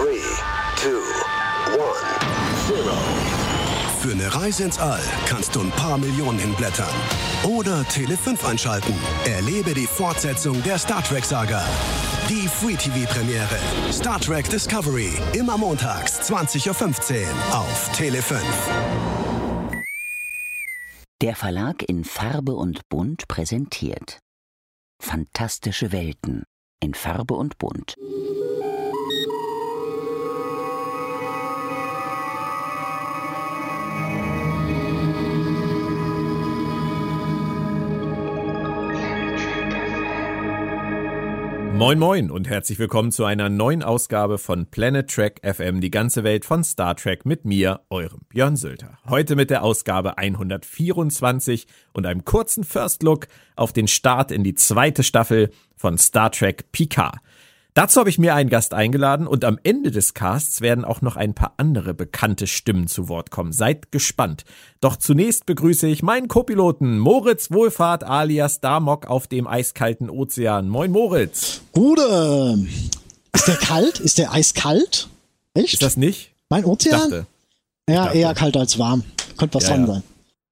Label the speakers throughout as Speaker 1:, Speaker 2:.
Speaker 1: 3, 2, 1, 0.
Speaker 2: Für eine Reise ins All kannst du ein paar Millionen hinblättern. Oder Tele 5 einschalten. Erlebe die Fortsetzung der Star Trek-Saga. Die Free TV-Premiere. Star Trek Discovery. Immer montags, 20.15 Uhr auf Tele 5.
Speaker 3: Der Verlag in Farbe und Bunt präsentiert Fantastische Welten in Farbe und Bunt.
Speaker 4: Moin Moin und herzlich willkommen zu einer neuen Ausgabe von Planet Trek FM, die ganze Welt von Star Trek mit mir, eurem Björn Sülter. Heute mit der Ausgabe 124 und einem kurzen First Look auf den Start in die zweite Staffel von Star Trek Picard. Dazu habe ich mir einen Gast eingeladen und am Ende des Casts werden auch noch ein paar andere bekannte Stimmen zu Wort kommen. Seid gespannt. Doch zunächst begrüße ich meinen Co-Piloten Moritz Wohlfahrt alias Damok auf dem eiskalten Ozean. Moin Moritz.
Speaker 5: Bruder, ist der kalt? Ist der eiskalt? Echt?
Speaker 4: Ist das nicht?
Speaker 5: Mein Ozean?
Speaker 4: Ich dachte.
Speaker 5: ja,
Speaker 4: dachte.
Speaker 5: eher kalt als warm. Könnte was
Speaker 4: Ja,
Speaker 5: dran
Speaker 4: ja.
Speaker 5: sein.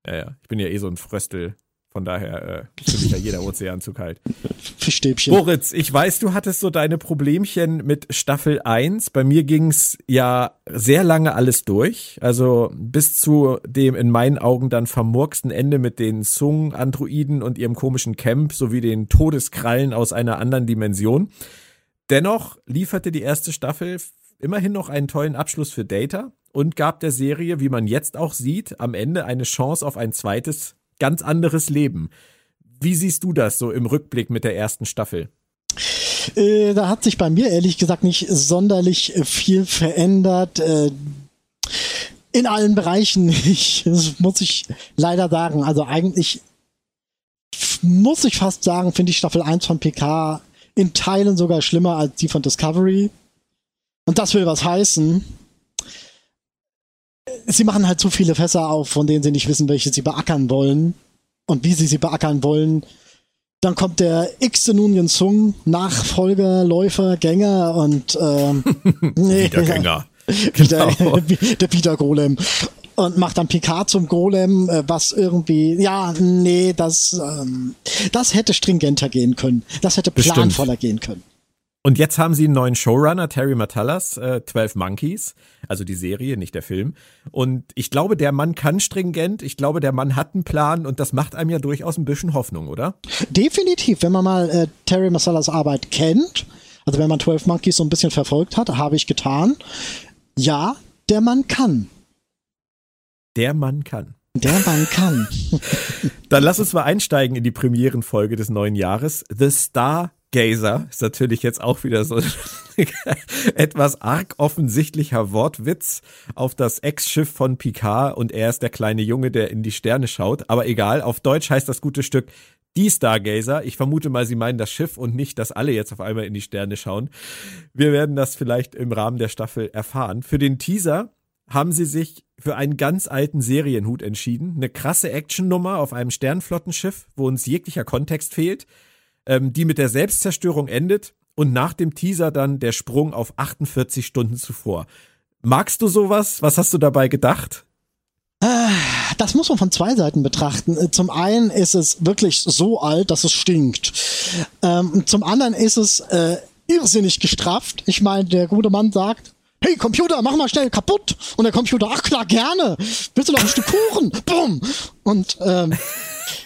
Speaker 4: Ja, ja. Ich bin ja eh so ein Fröstel. Von daher äh, für mich ja jeder Ozean zu kalt.
Speaker 5: Fischstäbchen.
Speaker 4: Moritz, ich weiß, du hattest so deine Problemchen mit Staffel 1. Bei mir ging's ja sehr lange alles durch. Also bis zu dem in meinen Augen dann vermurksten Ende mit den Zung-Androiden und ihrem komischen Camp sowie den Todeskrallen aus einer anderen Dimension. Dennoch lieferte die erste Staffel immerhin noch einen tollen Abschluss für Data und gab der Serie, wie man jetzt auch sieht, am Ende eine Chance auf ein zweites, ganz anderes Leben. Wie siehst du das so im Rückblick mit der ersten Staffel?
Speaker 5: Äh, da hat sich bei mir ehrlich gesagt nicht sonderlich viel verändert. Äh, in allen Bereichen nicht. Das muss ich leider sagen. Also eigentlich muss ich fast sagen, finde ich Staffel 1 von PK in Teilen sogar schlimmer als die von Discovery. Und das will was heißen. Sie machen halt zu viele Fässer auf, von denen sie nicht wissen, welche sie beackern wollen und wie sie sie beackern wollen. Dann kommt der x Nunien Sung, Nachfolger, Läufer, Gänger und ähm, nee,
Speaker 4: Wiedergänger.
Speaker 5: der,
Speaker 4: Genau.
Speaker 5: der Peter Golem und macht dann Picard zum Golem, äh, was irgendwie, ja, nee, das, ähm, das hätte stringenter gehen können. Das hätte
Speaker 4: Bestimmt.
Speaker 5: planvoller gehen können.
Speaker 4: Und jetzt haben sie einen neuen Showrunner, Terry Matallas, äh, 12 Monkeys, also die Serie, nicht der Film. Und ich glaube, der Mann kann stringent, ich glaube, der Mann hat einen Plan und das macht einem ja durchaus ein bisschen Hoffnung, oder?
Speaker 5: Definitiv, wenn man mal äh, Terry Masalas Arbeit kennt, also wenn man 12 Monkeys so ein bisschen verfolgt hat, habe ich getan. Ja, der Mann kann.
Speaker 4: Der Mann kann.
Speaker 5: Der Mann kann.
Speaker 4: Dann lass uns mal einsteigen in die Premierenfolge des neuen Jahres. The Stargazer ist natürlich jetzt auch wieder so etwas arg offensichtlicher Wortwitz auf das Ex-Schiff von Picard und er ist der kleine Junge, der in die Sterne schaut. Aber egal, auf Deutsch heißt das gute Stück die Stargazer. Ich vermute mal, sie meinen das Schiff und nicht, dass alle jetzt auf einmal in die Sterne schauen. Wir werden das vielleicht im Rahmen der Staffel erfahren. Für den Teaser haben sie sich für einen ganz alten Serienhut entschieden. Eine krasse Actionnummer auf einem Sternflottenschiff, wo uns jeglicher Kontext fehlt, ähm, die mit der Selbstzerstörung endet und nach dem Teaser dann der Sprung auf 48 Stunden zuvor. Magst du sowas? Was hast du dabei gedacht?
Speaker 5: Das muss man von zwei Seiten betrachten. Äh, Zum einen ist es wirklich so alt, dass es stinkt. Ähm, zum anderen ist es äh, irrsinnig gestrafft. Ich meine, der gute Mann sagt, hey Computer, mach mal schnell kaputt. Und der Computer, ach klar, gerne. Willst du noch ein Stück Kuchen? Bumm. Und ähm,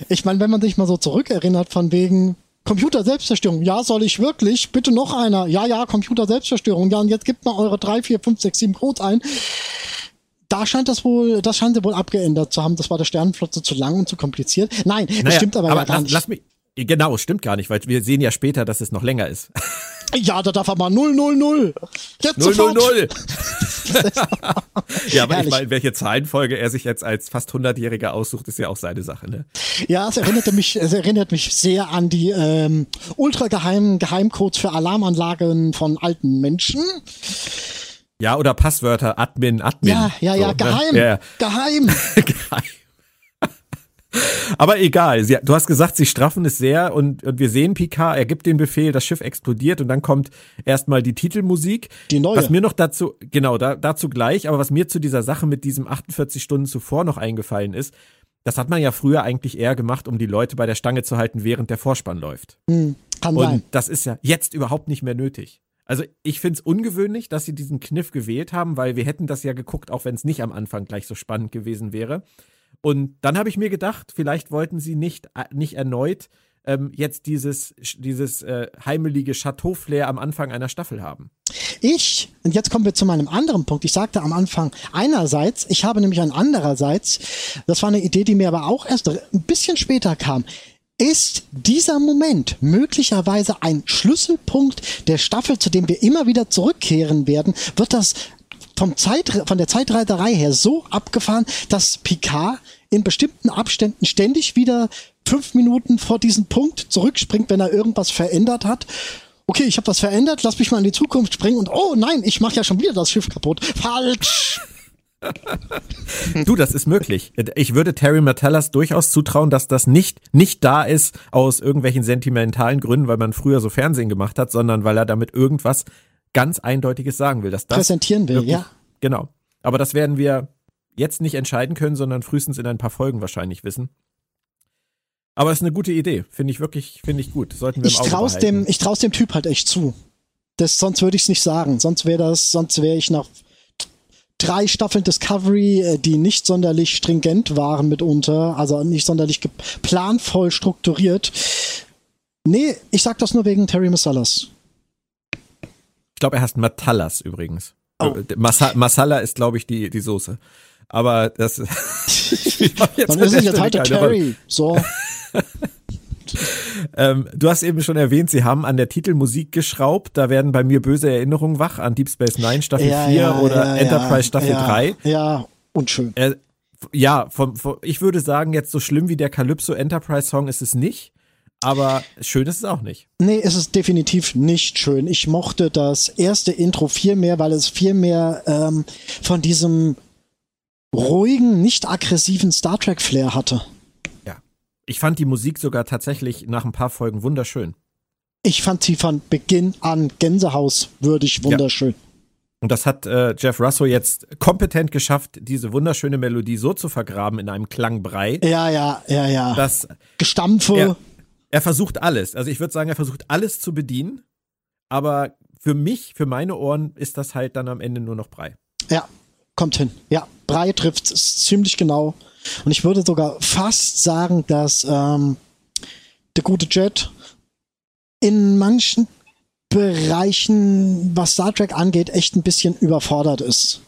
Speaker 5: ich meine, wenn man sich mal so zurückerinnert von wegen Computer Selbstzerstörung, ja, soll ich wirklich? Bitte noch einer. Ja, ja, Computer Selbstzerstörung. Ja, und jetzt gebt mal eure drei, vier, fünf, sechs, sieben Codes ein da scheint das wohl, das scheint sie wohl abgeändert zu haben. Das war der Sternenflotte zu lang und zu kompliziert. Nein, das
Speaker 4: Naja,
Speaker 5: stimmt aber, ja gar
Speaker 4: lass,
Speaker 5: nicht.
Speaker 4: lass mich. Genau, stimmt gar nicht, weil wir sehen ja später, dass es noch länger ist.
Speaker 5: ja, da darf er mal 0, 0, 0. Jetzt
Speaker 4: Null, null,
Speaker 5: sofort.
Speaker 4: null. ja, aber ich
Speaker 5: Herrlich.
Speaker 4: meine, welche Zahlenfolge er sich jetzt als fast 100-Jähriger aussucht, ist ja auch seine Sache, ne?
Speaker 5: Ja, es erinnerte mich, es erinnert mich sehr an die ähm, ultrageheimen Geheimcodes für Alarmanlagen von alten Menschen.
Speaker 4: Ja, oder Passwörter, Admin, Admin.
Speaker 5: Ja, ja, ja,
Speaker 4: So, ne?
Speaker 5: geheim,
Speaker 4: Ja, ja.
Speaker 5: geheim.
Speaker 4: Geheim. Aber egal, sie, du hast gesagt, sie straffen es sehr und, und wir sehen Picard, er gibt den Befehl, das Schiff explodiert und dann kommt erstmal die Titelmusik.
Speaker 5: Die neue.
Speaker 4: Was mir noch dazu, genau, da, dazu gleich, aber was mir zu dieser Sache mit diesem 48 Stunden zuvor noch eingefallen ist, das hat man ja früher eigentlich eher gemacht, um die Leute bei der Stange zu halten, während der Vorspann läuft.
Speaker 5: Hm, kann
Speaker 4: Und
Speaker 5: sein.
Speaker 4: das ist ja jetzt überhaupt nicht mehr nötig. Also ich finde es ungewöhnlich, dass sie diesen Kniff gewählt haben, weil wir hätten das ja geguckt, auch wenn es nicht am Anfang gleich so spannend gewesen wäre. Und dann habe ich mir gedacht, vielleicht wollten sie nicht, äh, nicht erneut ähm, jetzt dieses, dieses äh, heimelige Chateau-Flair am Anfang einer Staffel haben.
Speaker 5: Ich, und jetzt kommen wir zu meinem anderen Punkt. Ich sagte am Anfang einerseits, ich habe nämlich ein andererseits, das war eine Idee, die mir aber auch erst ein bisschen später kam. Ist dieser Moment möglicherweise ein Schlüsselpunkt der Staffel, zu dem wir immer wieder zurückkehren werden? Wird das vom Zeit, von der Zeitreiterei her so abgefahren, dass Picard in bestimmten Abständen ständig wieder fünf Minuten vor diesen Punkt zurückspringt, wenn er irgendwas verändert hat? Okay, ich habe was verändert, lass mich mal in die Zukunft springen und oh nein, ich mache ja schon wieder das Schiff kaputt. Falsch!
Speaker 4: Du, das ist möglich. Ich würde Terry Metallas durchaus zutrauen, dass das nicht, nicht da ist aus irgendwelchen sentimentalen Gründen, weil man früher so Fernsehen gemacht hat, sondern weil er damit irgendwas ganz Eindeutiges sagen will. Dass das
Speaker 5: Präsentieren will,
Speaker 4: wirklich-
Speaker 5: ja.
Speaker 4: Genau. Aber das werden wir jetzt nicht entscheiden können, sondern frühestens in ein paar Folgen wahrscheinlich wissen. Aber es ist eine gute Idee. Finde ich wirklich, finde ich gut. Sollten wir
Speaker 5: Ich
Speaker 4: im Auge
Speaker 5: trau's
Speaker 4: behalten.
Speaker 5: dem, ich trau's dem Typ halt echt zu. Das, sonst würde ich es nicht sagen. Sonst wäre das, sonst wäre ich nach drei Staffeln Discovery, äh, die nicht sonderlich stringent waren mitunter, also nicht sonderlich planvoll strukturiert. Nee, ich sag das nur wegen Terry Messalas.
Speaker 4: Ich glaube, er heißt Matallas übrigens.
Speaker 5: Oh.
Speaker 4: Masa Masala ist, glaube ich, die, die Soße. Aber das. auch jetzt
Speaker 5: Dann
Speaker 4: an
Speaker 5: ist es jetzt
Speaker 4: Rolle.
Speaker 5: Terry. So.
Speaker 4: Ähm, du hast eben schon erwähnt, sie haben an der Titelmusik geschraubt. Da werden bei mir böse Erinnerungen wach an Deep Space Nine Staffel 4 oder
Speaker 5: ja,
Speaker 4: Enterprise Staffel
Speaker 5: ja,
Speaker 4: 3.
Speaker 5: Ja, unschön.
Speaker 4: Äh, ja, vom, vom, ich würde sagen, jetzt so schlimm wie der Calypso Enterprise Song ist es nicht. Aber schön ist es auch nicht.
Speaker 5: Nee, es ist definitiv nicht schön. Ich mochte das erste Intro viel mehr, weil es viel mehr ähm, von diesem ruhigen, nicht aggressiven Star Trek Flair hatte.
Speaker 4: Ja. Ich fand die Musik sogar tatsächlich nach ein paar Folgen wunderschön.
Speaker 5: Ich fand sie von Beginn an gänsehauswürdig wunderschön.
Speaker 4: Und das hat äh, Jeff Russo jetzt kompetent geschafft, diese wunderschöne Melodie so zu vergraben in einem Klangbrei,
Speaker 5: Ja, ja, ja, ja.
Speaker 4: dass
Speaker 5: Gestampfe.
Speaker 4: er, er versucht alles. Also ich würde sagen, er versucht alles zu bedienen. Aber für mich, für meine Ohren, ist das halt dann am Ende nur noch Brei.
Speaker 5: Ja, kommt hin. Ja, Brei trifft es ziemlich genau. Und ich würde sogar fast sagen, dass ähm, der gute Jet in manchen Bereichen, was Star Trek angeht, echt ein bisschen überfordert ist.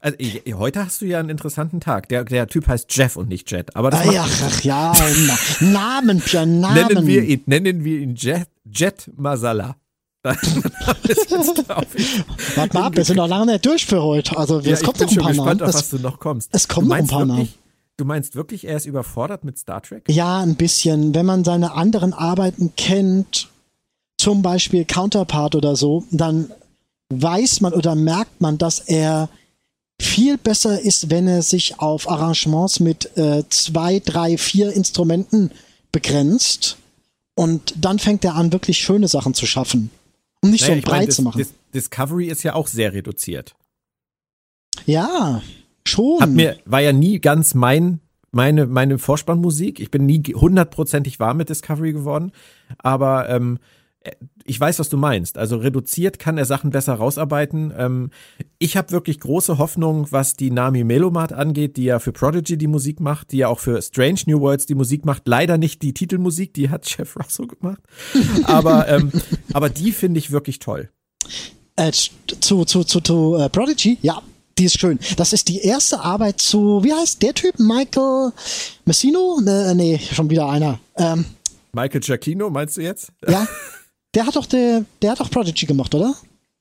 Speaker 4: Also heute hast du ja einen interessanten Tag. Der, der Typ heißt Jeff und nicht Jet. Aber das macht,
Speaker 5: ja, ach ja, na, Namen, Pia, Namen.
Speaker 4: nennen wir ihn, nennen wir ihn Jet, Jet Masala.
Speaker 5: Warte mal ab, wir sind noch lange nicht durch für heute. Also
Speaker 4: Ja,
Speaker 5: es kommt noch ein paar
Speaker 4: gespannt,
Speaker 5: Namen.
Speaker 4: auf was du noch kommst.
Speaker 5: es kommen noch ein paar Namen.
Speaker 4: Du meinst wirklich, er ist überfordert mit Star Trek?
Speaker 5: ja, ein bisschen. Wenn man seine anderen Arbeiten kennt, zum Beispiel Counterpart oder so, dann weiß man oder merkt man, dass er viel besser ist, wenn er sich auf Arrangements mit äh, zwei, drei, vier Instrumenten begrenzt. Und dann fängt er an, wirklich schöne Sachen zu schaffen. Um nicht so
Speaker 4: Naja,
Speaker 5: ein
Speaker 4: ich meine,
Speaker 5: Brei
Speaker 4: Dis
Speaker 5: zu machen.
Speaker 4: Dis Discovery ist ja auch sehr reduziert.
Speaker 5: ja, schon.
Speaker 4: Hat mir, war ja nie ganz mein, meine, meine Vorspannmusik. Ich bin nie hundertprozentig warm mit Discovery geworden. Aber ähm, ich weiß, was du meinst. Also reduziert kann er Sachen besser rausarbeiten. Ähm, ich habe wirklich große Hoffnung, was die Nami Melomat angeht, die ja für Prodigy die Musik macht, die ja auch für Strange New Worlds die Musik macht. Leider nicht die Titelmusik, die hat Jeff Russo gemacht. Aber, ähm, aber die finde ich wirklich toll.
Speaker 5: Äh, zu, zu, zu, zu äh, Prodigy, ja, die ist schön. Das ist die erste Arbeit zu, wie heißt der Typ? Michael Messino? Ne, nee, schon wieder einer. Ähm,
Speaker 4: Michael Giacchino, meinst du jetzt?
Speaker 5: ja, der hat doch der, der hat doch Prodigy gemacht, oder?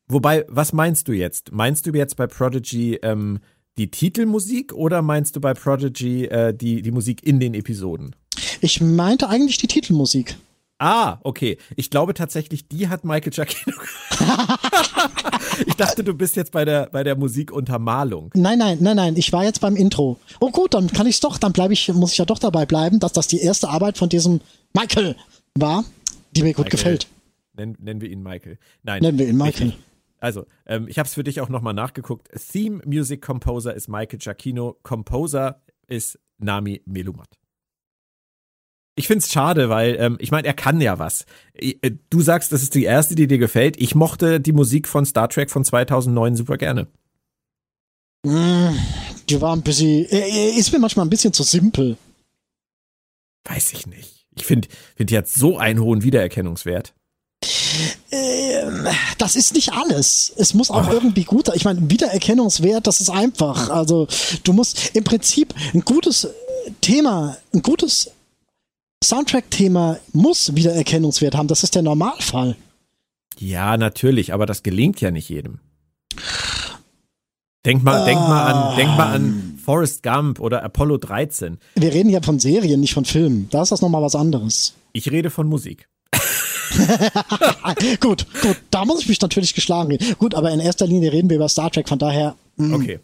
Speaker 4: Wobei, was meinst du jetzt? Meinst du jetzt bei Prodigy ähm, die Titelmusik oder meinst du bei Prodigy äh, die, die Musik in den Episoden?
Speaker 5: Ich meinte eigentlich die Titelmusik.
Speaker 4: Ah, okay. Ich glaube tatsächlich, die hat Michael Giacchino. ich ich dachte, du bist jetzt bei der, bei der Musikuntermalung.
Speaker 5: Nein, nein, nein, nein, ich war jetzt beim Intro. Oh gut, dann kann ich's doch, dann bleibe ich, muss ich ja doch dabei bleiben, dass das die erste Arbeit von diesem Michael war, die mir gut
Speaker 4: Michael.
Speaker 5: gefällt.
Speaker 4: Nennen, nennen wir ihn Michael. Nein.
Speaker 5: Nennen wir ihn Michael.
Speaker 4: richtig. Also, ähm, ich habe es für dich auch nochmal nachgeguckt. Theme Music Composer ist Michael Giacchino, Composer ist Nami Melumat. Ich find's schade, weil ähm, ich meine, er kann ja was. Äh, Du sagst, das ist die erste, die dir gefällt. Ich mochte die Musik von Star Trek von 2009 super gerne.
Speaker 5: Mm, die war ein bisschen, ist mir manchmal ein bisschen zu simpel.
Speaker 4: Weiß ich nicht. Ich finde, find, die hat so einen hohen Wiedererkennungswert.
Speaker 5: Ähm, das ist nicht alles. Es muss auch irgendwie gut sein. Ich meine, Wiedererkennungswert, das ist einfach. Also du musst im Prinzip ein gutes Thema, ein gutes Soundtrack-Thema muss Wiedererkennungswert haben. Das ist der Normalfall.
Speaker 4: Ja, natürlich, aber das gelingt ja nicht jedem. Denk mal, denk mal an, denk mal an Forrest Gump oder Apollo 13.
Speaker 5: Wir reden ja von Serien, nicht von Filmen. Da ist das nochmal was anderes.
Speaker 4: Ich rede von Musik.
Speaker 5: Gut, gut, da muss ich mich natürlich geschlagen geben. Gut, aber in erster Linie reden wir über Star Trek, von daher. mm,
Speaker 4: Okay.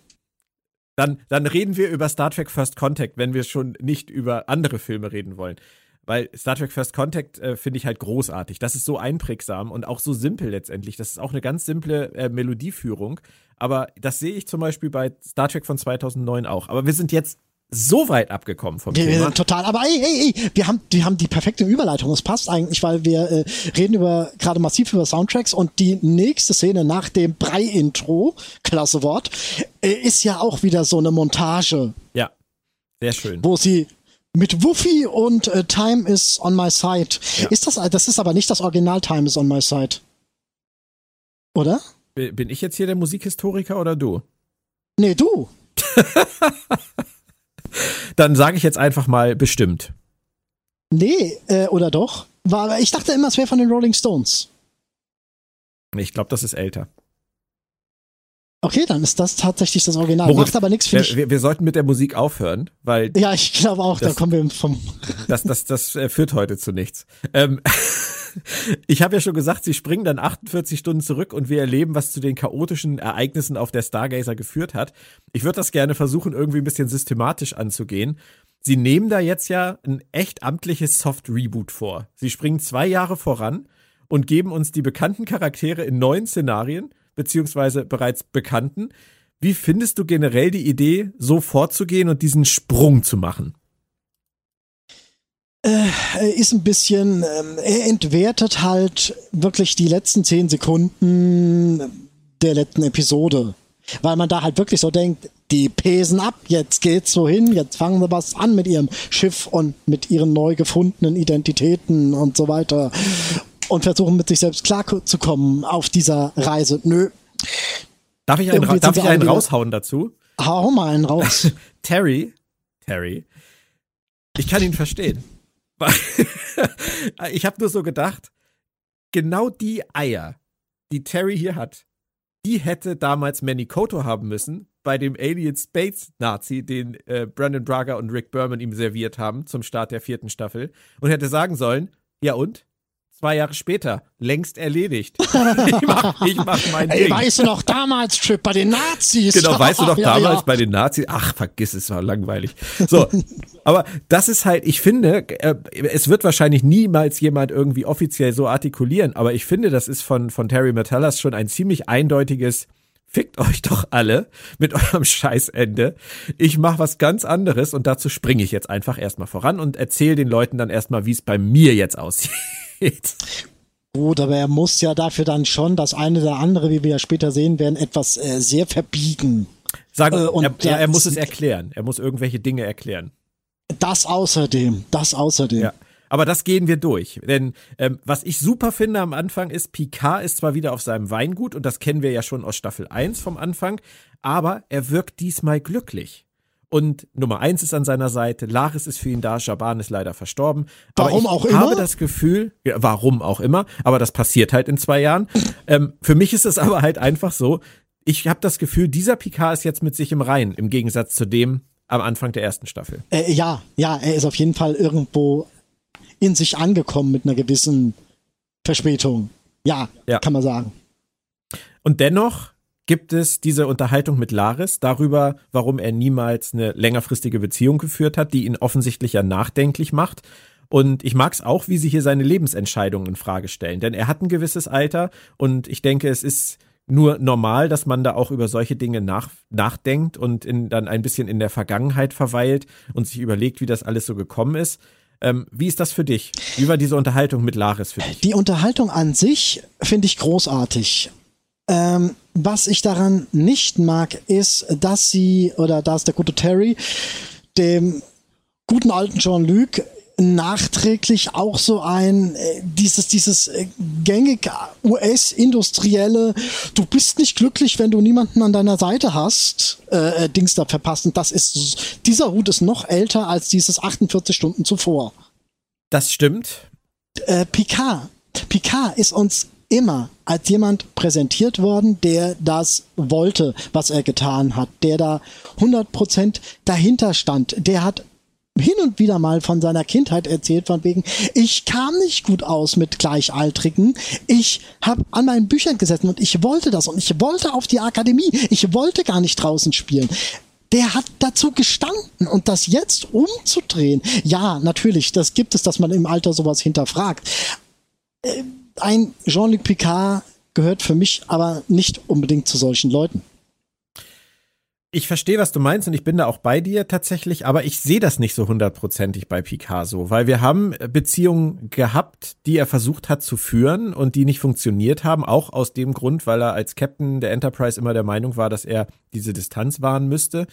Speaker 4: Dann, dann reden wir über Star Trek First Contact, wenn wir schon nicht über andere Filme reden wollen. Weil Star Trek First Contact äh, finde ich halt großartig. Das ist so einprägsam und auch so simpel letztendlich. Das ist auch eine ganz simple äh, Melodieführung. Aber das sehe ich zum Beispiel bei Star Trek von 2009 auch. Aber wir sind jetzt so weit abgekommen vom Thema.
Speaker 5: sind total, aber ey, ey, ey, wir haben, wir haben die perfekte Überleitung. Es passt eigentlich, weil wir äh, reden über gerade massiv über Soundtracks und die nächste Szene nach dem Brei-Intro, klasse Wort, äh, ist ja auch wieder so eine Montage,
Speaker 4: Ja, sehr schön.
Speaker 5: wo sie mit Wuffy und äh, Time is on my side.
Speaker 4: Ja.
Speaker 5: Ist das, das ist aber nicht das Original Time is on my side. Oder?
Speaker 4: Bi- Bin ich jetzt hier der Musikhistoriker oder du?
Speaker 5: Nee, du.
Speaker 4: Dann sage ich jetzt einfach mal bestimmt.
Speaker 5: Nee, äh, oder doch? War, ich dachte immer, es wäre von den Rolling Stones.
Speaker 4: Ich glaube, das ist älter.
Speaker 5: Okay, dann ist das tatsächlich das Original.
Speaker 4: Moritz,
Speaker 5: Macht aber nichts, finde
Speaker 4: Wir,
Speaker 5: ich.
Speaker 4: wir, wir sollten mit der Musik aufhören, weil
Speaker 5: Ja, ich glaube auch, da
Speaker 4: Das-
Speaker 5: kommen wir vom.
Speaker 4: das, das, das äh, führt heute zu nichts. Ähm, ich habe ja schon gesagt, sie springen dann 48 Stunden zurück und wir erleben, was zu den chaotischen Ereignissen auf der Stargazer geführt hat. Ich würde das gerne versuchen, irgendwie ein bisschen systematisch anzugehen. Sie nehmen da jetzt ja ein echt amtliches Soft-Reboot vor. Sie springen zwei Jahre voran und geben uns die bekannten Charaktere in neuen Szenarien, beziehungsweise bereits bekannten. Wie findest du generell die Idee, so vorzugehen und diesen Sprung zu machen?
Speaker 5: Äh, ist ein bisschen, ähm, er entwertet halt wirklich die letzten zehn Sekunden der letzten Episode. Weil man da halt wirklich so denkt, die pesen ab, jetzt geht's so hin, jetzt fangen sie was an mit ihrem Schiff und mit ihren neu gefundenen Identitäten und so weiter und versuchen mit sich selbst klarzukommen auf dieser Reise. Nö,
Speaker 4: Darf ich einen, ra- darf ich einen raushauen dazu?
Speaker 5: hau mal einen raus.
Speaker 4: Terry, Terry, ich kann ihn verstehen. Ich habe nur so gedacht, genau die Eier, die Terry hier hat, die hätte damals Manny Koto haben müssen bei dem Alien Space Nazi, den äh, Brandon Braga und Rick Berman ihm serviert haben zum Start der vierten Staffel und hätte sagen sollen, ja und? Zwei Jahre später, längst erledigt. ich mach, ich mach mein
Speaker 5: Ey,
Speaker 4: Ding.
Speaker 5: weißt du noch damals, Trip, bei den Nazis?
Speaker 4: Genau, weißt du doch
Speaker 5: Ja,
Speaker 4: damals
Speaker 5: ja.
Speaker 4: bei den Nazis, ach, vergiss es, war langweilig. So, aber das ist halt, ich finde, äh, es wird wahrscheinlich niemals jemand irgendwie offiziell so artikulieren, aber ich finde, das ist von, von Terry Metallas schon ein ziemlich eindeutiges, fickt euch doch alle mit eurem Scheißende. Ich mache was ganz anderes und dazu springe ich jetzt einfach erstmal voran und erzähle den Leuten dann erstmal, wie es bei mir jetzt aussieht.
Speaker 5: Gut, aber er muss ja dafür dann schon das eine oder andere, wie wir ja später sehen werden, etwas äh, sehr verbiegen.
Speaker 4: Sagen,
Speaker 5: Äh, und
Speaker 4: er,
Speaker 5: ja,
Speaker 4: er, muss
Speaker 5: es-
Speaker 4: es erklären. Er muss irgendwelche Dinge erklären.
Speaker 5: Das außerdem, das außerdem.
Speaker 4: Ja. Aber das gehen wir durch. Denn ähm, was ich super finde am Anfang ist, Picard ist zwar wieder auf seinem Weingut und das kennen wir ja schon aus Staffel 1 vom Anfang, aber er wirkt diesmal glücklich. Und Nummer 1 ist an seiner Seite, Laris ist für ihn da, Shaban ist leider verstorben.
Speaker 5: Warum
Speaker 4: aber ich
Speaker 5: auch immer?
Speaker 4: habe das Gefühl, ja, warum auch immer, aber das passiert halt in zwei Jahren. ähm, für mich ist es aber halt einfach so, ich habe das Gefühl, dieser Picard ist jetzt mit sich im Reinen, im Gegensatz zu dem am Anfang der ersten Staffel.
Speaker 5: Äh, ja, ja, er ist auf jeden Fall irgendwo in sich angekommen mit einer gewissen Verspätung. Ja,
Speaker 4: Ja.
Speaker 5: kann man sagen.
Speaker 4: Und dennoch gibt es diese Unterhaltung mit Laris darüber, warum er niemals eine längerfristige Beziehung geführt hat, die ihn offensichtlich ja nachdenklich macht. Und ich mag es auch, wie sie hier seine Lebensentscheidungen in Frage stellen. Denn er hat ein gewisses Alter und ich denke, es ist nur normal, dass man da auch über solche Dinge nach, nachdenkt und in, dann ein bisschen in der Vergangenheit verweilt und sich überlegt, wie das alles so gekommen ist. Ähm, wie ist das für dich? Wie war diese Unterhaltung mit Laris für dich?
Speaker 5: Die Unterhaltung an sich finde ich großartig. Ähm, was ich daran nicht mag, ist, dass sie, oder da ist der gute Terry, dem guten alten Jean-Luc nachträglich auch so ein äh, dieses dieses äh, gängig US-industrielle du bist nicht glücklich wenn du niemanden an deiner Seite hast äh, äh Dings da verpassen das ist dieser Hut ist noch älter als dieses 48 Stunden zuvor.
Speaker 4: Das stimmt.
Speaker 5: Äh, Picard. Picard ist uns immer als jemand präsentiert worden, der das wollte, was er getan hat, der da 100% dahinter stand, der hat hin und wieder mal von seiner Kindheit erzählt, von wegen, ich kam nicht gut aus mit Gleichaltrigen. Ich habe an meinen Büchern gesessen und ich wollte das und ich wollte auf die Akademie. Ich wollte gar nicht draußen spielen. Der hat dazu gestanden und das jetzt umzudrehen. Ja, natürlich, das gibt es, dass man im Alter sowas hinterfragt. Ein Jean-Luc Picard gehört für mich aber nicht unbedingt zu solchen Leuten.
Speaker 4: Ich verstehe, was du meinst und ich bin da auch bei dir tatsächlich, aber ich sehe das nicht so hundertprozentig bei Picasso, weil wir haben Beziehungen gehabt, die er versucht hat zu führen und die nicht funktioniert haben, auch aus dem Grund, weil er als Captain der Enterprise immer der Meinung war, dass er diese Distanz wahren müsste.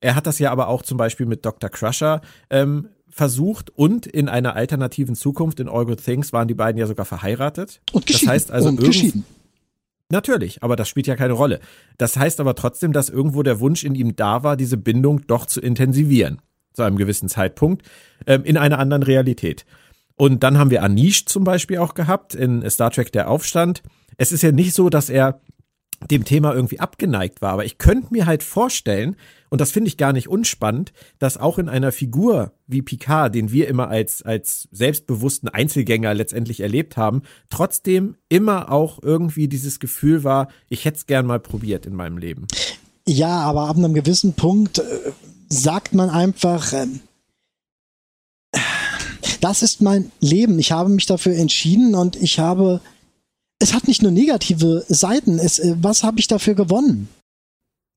Speaker 4: Er hat das ja aber auch zum Beispiel mit Dr. Crusher ähm, versucht und in einer alternativen Zukunft in All Good Things waren die beiden ja sogar verheiratet.
Speaker 5: Und geschieden.
Speaker 4: Das heißt also
Speaker 5: und geschieden.
Speaker 4: Natürlich, aber das spielt ja keine Rolle. Das heißt aber trotzdem, dass irgendwo der Wunsch in ihm da war, diese Bindung doch zu intensivieren. Zu einem gewissen Zeitpunkt, ähm, in einer anderen Realität. Und dann haben wir Anish zum Beispiel auch gehabt in Star Trek Der Aufstand. Es ist ja nicht so, dass er dem Thema irgendwie abgeneigt war. Aber ich könnte mir halt vorstellen, und das finde ich gar nicht unspannend, dass auch in einer Figur wie Picard, den wir immer als, als selbstbewussten Einzelgänger letztendlich erlebt haben, trotzdem immer auch irgendwie dieses Gefühl war, ich hätte es gern mal probiert in meinem Leben.
Speaker 5: Ja, aber ab einem gewissen Punkt äh, sagt man einfach, äh, das ist mein Leben. Ich habe mich dafür entschieden und ich habe es hat nicht nur negative Seiten. Es, äh, was habe ich dafür gewonnen?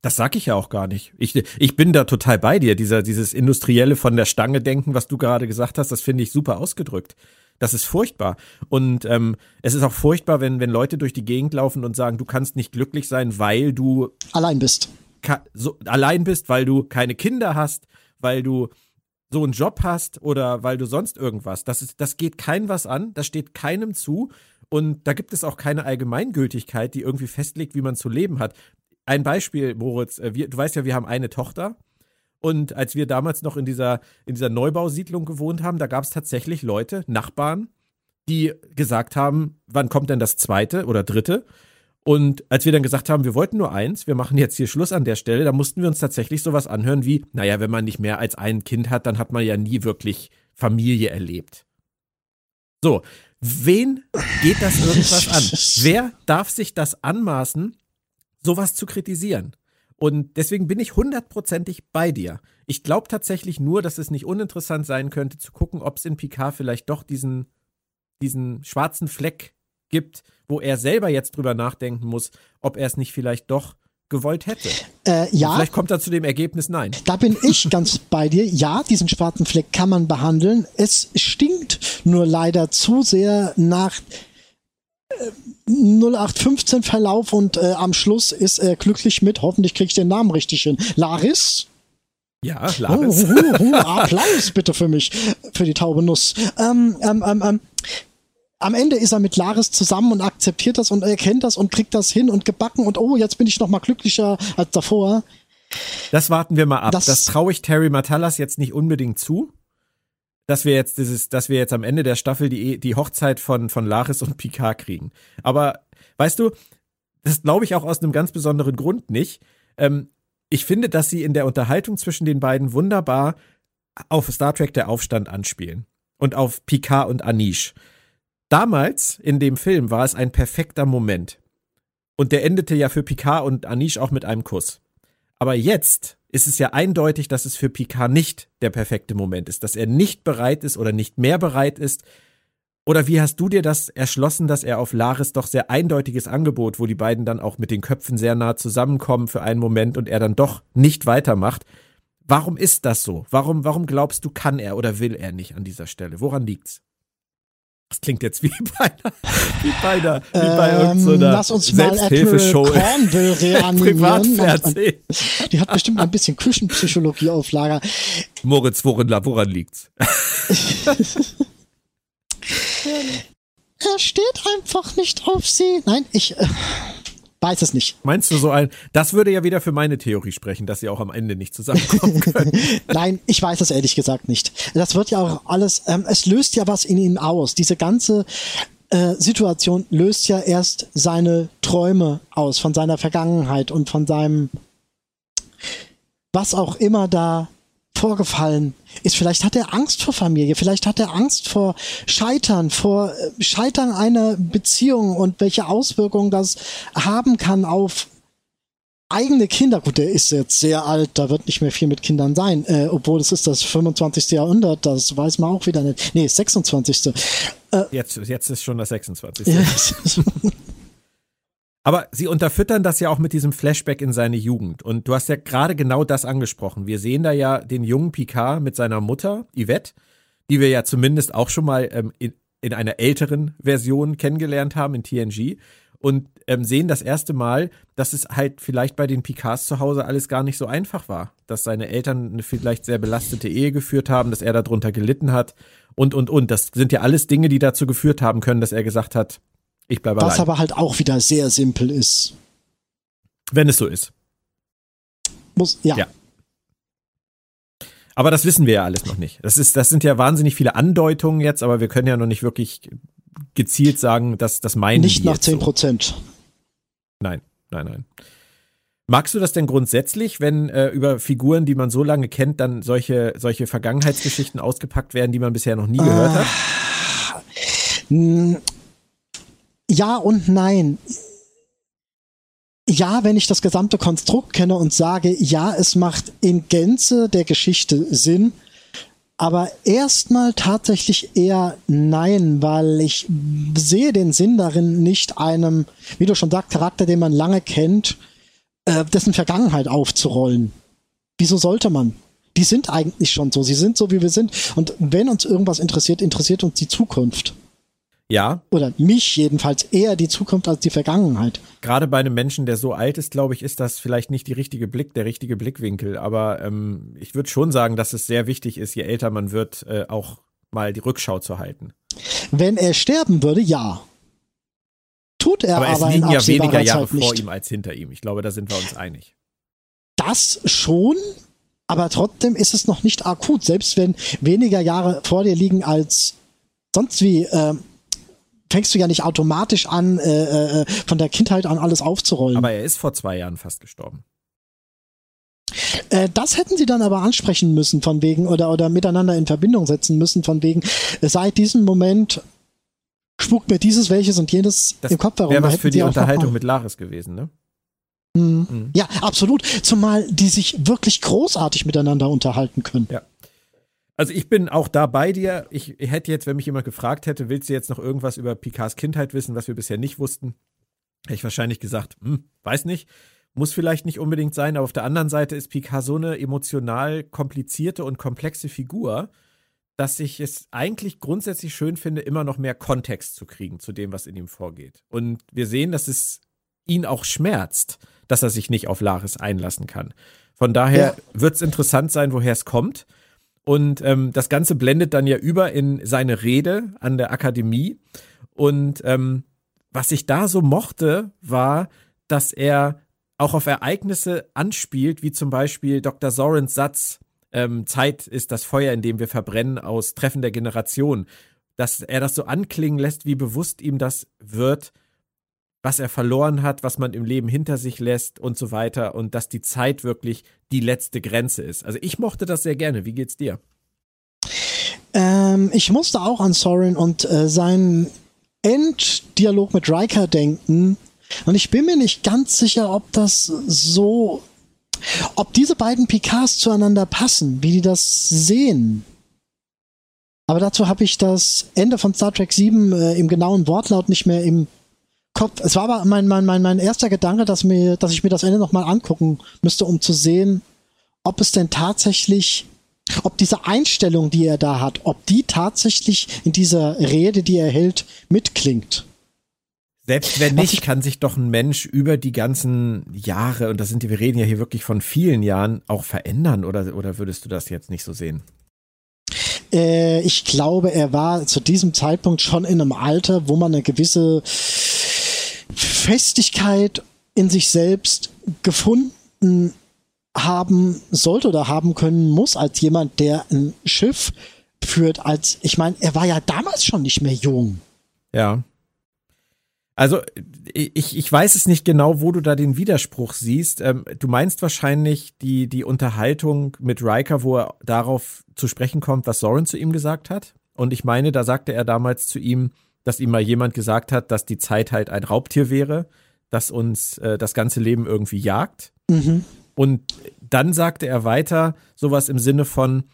Speaker 4: Das sag ich ja auch gar nicht. Ich, ich bin da total bei dir. Dieser, dieses industrielle von der Stange denken, was du gerade gesagt hast, das finde ich super ausgedrückt. Das ist furchtbar. Und ähm, es ist auch furchtbar, wenn, wenn Leute durch die Gegend laufen und sagen, du kannst nicht glücklich sein, weil du
Speaker 5: allein bist.
Speaker 4: So, allein bist, weil du keine Kinder hast, weil du so einen Job hast oder weil du sonst irgendwas. Das, ist, das geht keinem was an, das steht keinem zu. Und da gibt es auch keine Allgemeingültigkeit, die irgendwie festlegt, wie man zu leben hat. Ein Beispiel, Moritz, äh, wir, du weißt ja, wir haben eine Tochter. Und als wir damals noch in dieser, in dieser Neubausiedlung gewohnt haben, da gab es tatsächlich Leute, Nachbarn, die gesagt haben, wann kommt denn das zweite oder dritte? Und als wir dann gesagt haben, wir wollten nur eins, wir machen jetzt hier Schluss an der Stelle, da mussten wir uns tatsächlich sowas anhören wie, naja, wenn man nicht mehr als ein Kind hat, dann hat man ja nie wirklich Familie erlebt. So, Wen geht das irgendwas an? Wer darf sich das anmaßen, sowas zu kritisieren? Und deswegen bin ich hundertprozentig bei dir. Ich glaube tatsächlich nur, dass es nicht uninteressant sein könnte, zu gucken, ob es in Picard vielleicht doch diesen, diesen schwarzen Fleck gibt, wo er selber jetzt drüber nachdenken muss, ob er es nicht vielleicht doch gewollt hätte.
Speaker 5: Äh, ja.
Speaker 4: Und vielleicht kommt er zu dem Ergebnis nein.
Speaker 5: Da bin ich ganz bei dir. Ja, diesen schwarzen Fleck kann man behandeln. Es stinkt nur leider zu sehr nach 0815 Verlauf und äh, am Schluss ist er glücklich mit, hoffentlich kriege ich den Namen richtig hin. Laris?
Speaker 4: Ja, Laris.
Speaker 5: Oh, oh, oh, Applaus bitte für mich, für die taube Nuss. Ähm, ähm, ähm, ähm am Ende ist er mit Laris zusammen und akzeptiert das und erkennt das und kriegt das hin und gebacken und oh, jetzt bin ich noch mal glücklicher als davor.
Speaker 4: Das warten wir mal ab. Das, das traue ich Terry Matalas jetzt nicht unbedingt zu, dass wir jetzt dieses, dass wir jetzt am Ende der Staffel die, die Hochzeit von, von Laris und Picard kriegen. Aber weißt du, das glaube ich auch aus einem ganz besonderen Grund nicht. Ähm, ich finde, dass sie in der Unterhaltung zwischen den beiden wunderbar auf Star Trek der Aufstand anspielen und auf Picard und Anish. Damals in dem Film war es ein perfekter Moment. Und der endete ja für Picard und Anish auch mit einem Kuss. Aber jetzt ist es ja eindeutig, dass es für Picard nicht der perfekte Moment ist, dass er nicht bereit ist oder nicht mehr bereit ist. Oder wie hast du dir das erschlossen, dass er auf Laris doch sehr eindeutiges Angebot, wo die beiden dann auch mit den Köpfen sehr nah zusammenkommen für einen Moment und er dann doch nicht weitermacht? Warum ist das so? Warum, warum glaubst du, kann er oder will er nicht an dieser Stelle? Woran liegt's? Das klingt jetzt wie bei einer, wie bei, einer, wie bei
Speaker 5: Ähm,
Speaker 4: irgendeiner
Speaker 5: lass uns mal
Speaker 4: Selbsthilfeshow.
Speaker 5: Cornwall reanimieren.
Speaker 4: Privatfernsehen.
Speaker 5: Die hat bestimmt ein bisschen Küchenpsychologie auf Lager.
Speaker 4: Moritz, woran, woran liegt's?
Speaker 5: Er steht einfach nicht auf sie. Nein, ich äh, weiß es nicht.
Speaker 4: Meinst du so ein, das würde ja wieder für meine Theorie sprechen, dass sie auch am Ende nicht zusammenkommen können.
Speaker 5: Nein, ich weiß es ehrlich gesagt nicht. Das wird ja auch alles, ähm, es löst ja was in ihm aus. Diese ganze äh, Situation löst ja erst seine Träume aus von seiner Vergangenheit und von seinem, was auch immer da vorgefallen ist. Vielleicht hat er Angst vor Familie, vielleicht hat er Angst vor Scheitern, vor äh, Scheitern einer Beziehung und welche Auswirkungen das haben kann auf eigene Kinder. Gut, der ist jetzt sehr alt, da wird nicht mehr viel mit Kindern sein, äh, obwohl es ist das 25. Jahrhundert, das weiß man auch wieder nicht. Nee, 26.
Speaker 4: Jetzt, jetzt ist schon das 26. Aber sie unterfüttern das ja auch mit diesem Flashback in seine Jugend. Und du hast ja gerade genau das angesprochen. Wir sehen da ja den jungen Picard mit seiner Mutter, Yvette, die wir ja zumindest auch schon mal ähm, in, in einer älteren Version kennengelernt haben in TNG. Und ähm, sehen das erste Mal, dass es halt vielleicht bei den Picards zu Hause alles gar nicht so einfach war. Dass seine Eltern eine vielleicht sehr belastete Ehe geführt haben, dass er darunter gelitten hat und, und, und. Das sind ja alles Dinge, die dazu geführt haben können, dass er gesagt hat, ich bleibe
Speaker 5: Was
Speaker 4: allein.
Speaker 5: aber halt auch wieder sehr simpel ist.
Speaker 4: Wenn es so ist.
Speaker 5: Muss, ja.
Speaker 4: Ja. Aber das wissen wir ja alles noch nicht. Das ist, das sind ja wahnsinnig viele Andeutungen jetzt, aber wir können ja noch nicht wirklich gezielt sagen, dass das meinen
Speaker 5: Nicht nach
Speaker 4: jetzt
Speaker 5: 10
Speaker 4: so.
Speaker 5: Prozent.
Speaker 4: Nein, nein, nein. Magst du das denn grundsätzlich, wenn äh, über Figuren, die man so lange kennt, dann solche, solche Vergangenheitsgeschichten ausgepackt werden, die man bisher noch nie gehört hat?
Speaker 5: Ja und nein. Ja, wenn ich das gesamte Konstrukt kenne und sage, ja, es macht in Gänze der Geschichte Sinn, aber erstmal tatsächlich eher nein, weil ich sehe den Sinn darin nicht einem, wie du schon sagst, Charakter, den man lange kennt, äh, dessen Vergangenheit aufzurollen. Wieso sollte man? Die sind eigentlich schon so, sie sind so, wie wir sind. Und wenn uns irgendwas interessiert, interessiert uns die Zukunft
Speaker 4: Ja,
Speaker 5: oder mich jedenfalls eher die Zukunft als die Vergangenheit.
Speaker 4: gerade bei einem Menschen, der so alt ist, glaube ich, ist das vielleicht nicht die richtige Blick, der richtige Blickwinkel. Aber ähm, ich würde schon sagen, dass es sehr wichtig ist, je älter man wird, äh, auch mal die Rückschau zu halten.
Speaker 5: Wenn er sterben würde, ja. Tut er
Speaker 4: Aber
Speaker 5: aber,
Speaker 4: es liegen ja weniger Jahre vor
Speaker 5: nicht.
Speaker 4: ihm als hinter ihm. Ich glaube, da sind wir uns einig.
Speaker 5: Das schon, aber trotzdem ist es noch nicht akut. Selbst wenn weniger Jahre vor dir liegen als sonst wie, äh, fängst du ja nicht automatisch an, äh, äh, von der Kindheit an alles aufzurollen.
Speaker 4: Aber er ist vor zwei Jahren fast gestorben.
Speaker 5: Äh, das hätten sie dann aber ansprechen müssen von wegen oder, oder miteinander in Verbindung setzen müssen von wegen, äh, seit diesem Moment spukt mir dieses, welches und jenes
Speaker 4: Das
Speaker 5: im Kopf herum.
Speaker 4: wäre was für die Unterhaltung mit Laris gewesen, ne?
Speaker 5: Mhm. Ja, absolut. Zumal die sich wirklich großartig miteinander unterhalten können.
Speaker 4: Ja. Also ich bin auch da bei dir. Ich hätte jetzt, wenn mich jemand gefragt hätte, willst du jetzt noch irgendwas über Picards Kindheit wissen, was wir bisher nicht wussten, hätte ich wahrscheinlich gesagt, hm, weiß nicht. Muss vielleicht nicht unbedingt sein, aber auf der anderen Seite ist Picard so eine emotional komplizierte und komplexe Figur, dass ich es eigentlich grundsätzlich schön finde, immer noch mehr Kontext zu kriegen zu dem, was in ihm vorgeht. Und wir sehen, dass es ihn auch schmerzt, dass er sich nicht auf Laris einlassen kann. Von daher wird es interessant sein, woher es kommt. Und ähm, das Ganze blendet dann ja über in seine Rede an der Akademie. Und ähm, was ich da so mochte, war, dass er auch auf Ereignisse anspielt, wie zum Beispiel Dr. Sorens Satz, ähm, Zeit ist das Feuer, in dem wir verbrennen, aus Treffen der Generation. Dass er das so anklingen lässt, wie bewusst ihm das wird, was er verloren hat, was man im Leben hinter sich lässt und so weiter und dass die Zeit wirklich die letzte Grenze ist. Also ich mochte das sehr gerne. Wie geht's dir?
Speaker 5: Ähm, ich musste auch an Soren und äh, seinen Enddialog mit Riker denken, Und ich bin mir nicht ganz sicher, ob das so, ob diese beiden Picards zueinander passen, wie die das sehen. Aber dazu habe ich das Ende von Star Trek 7 äh, im genauen Wortlaut nicht mehr im Kopf. Es war aber mein, mein, mein, mein erster Gedanke, dass, mir, dass ich mir das Ende nochmal angucken müsste, um zu sehen, ob es denn tatsächlich, ob diese Einstellung, die er da hat, ob die tatsächlich in dieser Rede, die er hält, mitklingt.
Speaker 4: Selbst wenn nicht, kann sich doch ein Mensch über die ganzen Jahre, und das sind, wir reden ja hier wirklich von vielen Jahren, auch verändern, oder, oder würdest du das jetzt nicht so sehen?
Speaker 5: Äh, ich glaube, er war zu diesem Zeitpunkt schon in einem Alter, wo man eine gewisse Festigkeit in sich selbst gefunden haben sollte oder haben können muss als jemand, der ein Schiff führt, als ich meine, er war ja damals schon nicht mehr jung.
Speaker 4: Ja. Also ich, ich weiß es nicht genau, wo du da den Widerspruch siehst. Ähm, du meinst wahrscheinlich die, die Unterhaltung mit Riker, wo er darauf zu sprechen kommt, was Soren zu ihm gesagt hat. Und ich meine, da sagte er damals zu ihm, dass ihm mal jemand gesagt hat, dass die Zeit halt ein Raubtier wäre, das uns äh, das ganze Leben irgendwie jagt. Mhm. Und dann sagte er weiter sowas im Sinne von,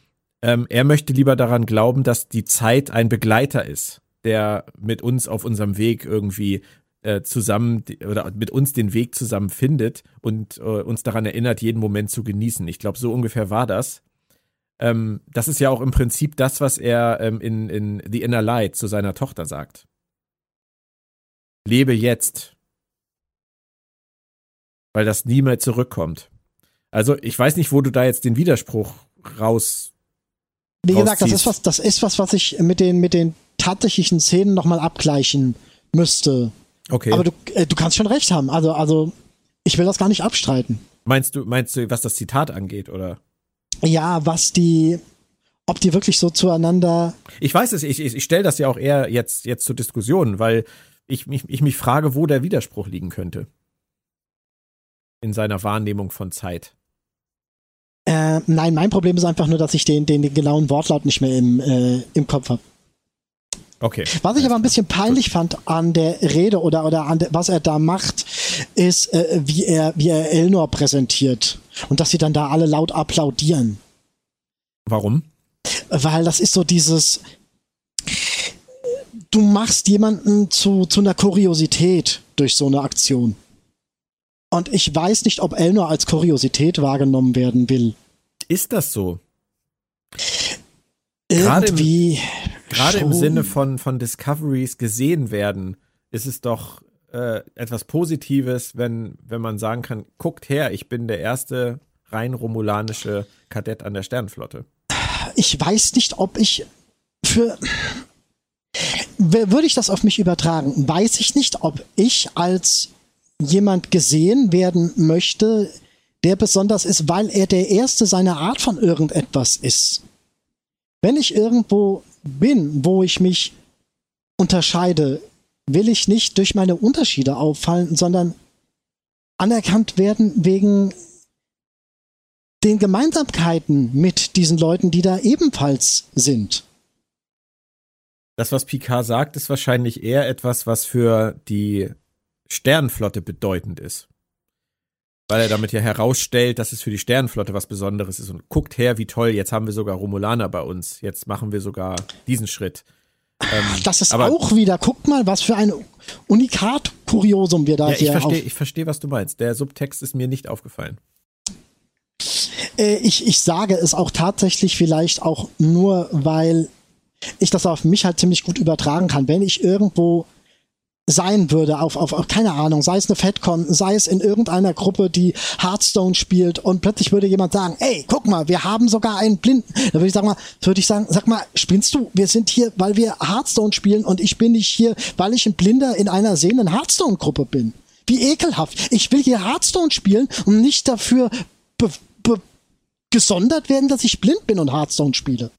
Speaker 4: ähm, er möchte lieber daran glauben, dass die Zeit ein Begleiter ist, der mit uns auf unserem Weg irgendwie äh, zusammen oder mit uns den Weg zusammen findet und äh, uns daran erinnert, jeden Moment zu genießen. Ich glaube, so ungefähr war das. Ähm, das ist ja auch im Prinzip das, was er ähm, in, in The Inner Light zu seiner Tochter sagt. Lebe jetzt. Weil das nie mehr zurückkommt. Also ich weiß nicht, wo du da jetzt den Widerspruch raus.
Speaker 5: Wie gesagt, das ist was, das ist was, was ich mit den, mit den tatsächlichen Szenen nochmal abgleichen müsste.
Speaker 4: Okay.
Speaker 5: Aber du, äh, du kannst schon recht haben. Also, also, ich will das gar nicht abstreiten.
Speaker 4: Meinst du, meinst du, was das Zitat angeht, oder?
Speaker 5: Ja, was die, ob die wirklich so zueinander.
Speaker 4: Ich weiß es, ich, ich, ich stelle das ja auch eher jetzt, jetzt zur Diskussion, weil ich, ich, ich mich frage, wo der Widerspruch liegen könnte. In seiner Wahrnehmung von Zeit.
Speaker 5: Äh, nein, mein Problem ist einfach nur, dass ich den, den, den genauen Wortlaut nicht mehr im, äh, im Kopf habe.
Speaker 4: Okay.
Speaker 5: Was ich aber ein bisschen peinlich Gut. fand an der Rede oder, oder an der, was er da macht, ist, äh, wie er, wie er Elnor präsentiert. Und dass sie dann da alle laut applaudieren.
Speaker 4: Warum?
Speaker 5: Weil das ist so dieses, du machst jemanden zu, zu einer Kuriosität durch so eine Aktion. Und ich weiß nicht, ob Elnor als Kuriosität wahrgenommen werden will.
Speaker 4: Ist das so?
Speaker 5: Irgendwie.
Speaker 4: Gerade im Sinne von, von Discoveries gesehen werden, ist es doch äh, etwas Positives, wenn, wenn man sagen kann, guckt her, ich bin der erste rein romulanische Kadett an der Sternenflotte.
Speaker 5: Ich weiß nicht, ob ich für würde ich das auf mich übertragen, weiß ich nicht, ob ich als jemand gesehen werden möchte, der besonders ist, weil er der Erste seiner Art von irgendetwas ist. Wenn ich irgendwo bin, wo ich mich unterscheide, will ich nicht durch meine Unterschiede auffallen, sondern anerkannt werden wegen den Gemeinsamkeiten mit diesen Leuten, die da ebenfalls sind.
Speaker 4: Das, was Picard sagt, ist wahrscheinlich eher etwas, was für die Sternenflotte bedeutend ist. Weil er damit ja herausstellt, dass es für die Sternenflotte was Besonderes ist und guckt her, wie toll, jetzt haben wir sogar Romulaner bei uns. Jetzt machen wir sogar diesen Schritt.
Speaker 5: Ähm, das ist aber, auch wieder, guckt mal, was für ein Unikat-Kuriosum wir da
Speaker 4: ja,
Speaker 5: hier
Speaker 4: ich verstehe, ich verstehe, was du meinst. Der Subtext ist mir nicht aufgefallen.
Speaker 5: Äh, ich, ich sage es auch tatsächlich vielleicht auch nur, weil ich das auf mich halt ziemlich gut übertragen kann. Wenn ich irgendwo sein würde, auf, auf, auf, keine Ahnung, sei es eine FedCon, sei es in irgendeiner Gruppe, die Hearthstone spielt und plötzlich würde jemand sagen, ey, guck mal, wir haben sogar einen Blinden. Da würde ich sagen würde ich sagen, sag mal, spinnst du? Wir sind hier, weil wir Hearthstone spielen und ich bin nicht hier, weil ich ein Blinder in einer sehenden Hearthstone-Gruppe bin. Wie ekelhaft. Ich will hier Hearthstone spielen und nicht dafür gesondert werden, dass ich blind bin und Hearthstone spiele.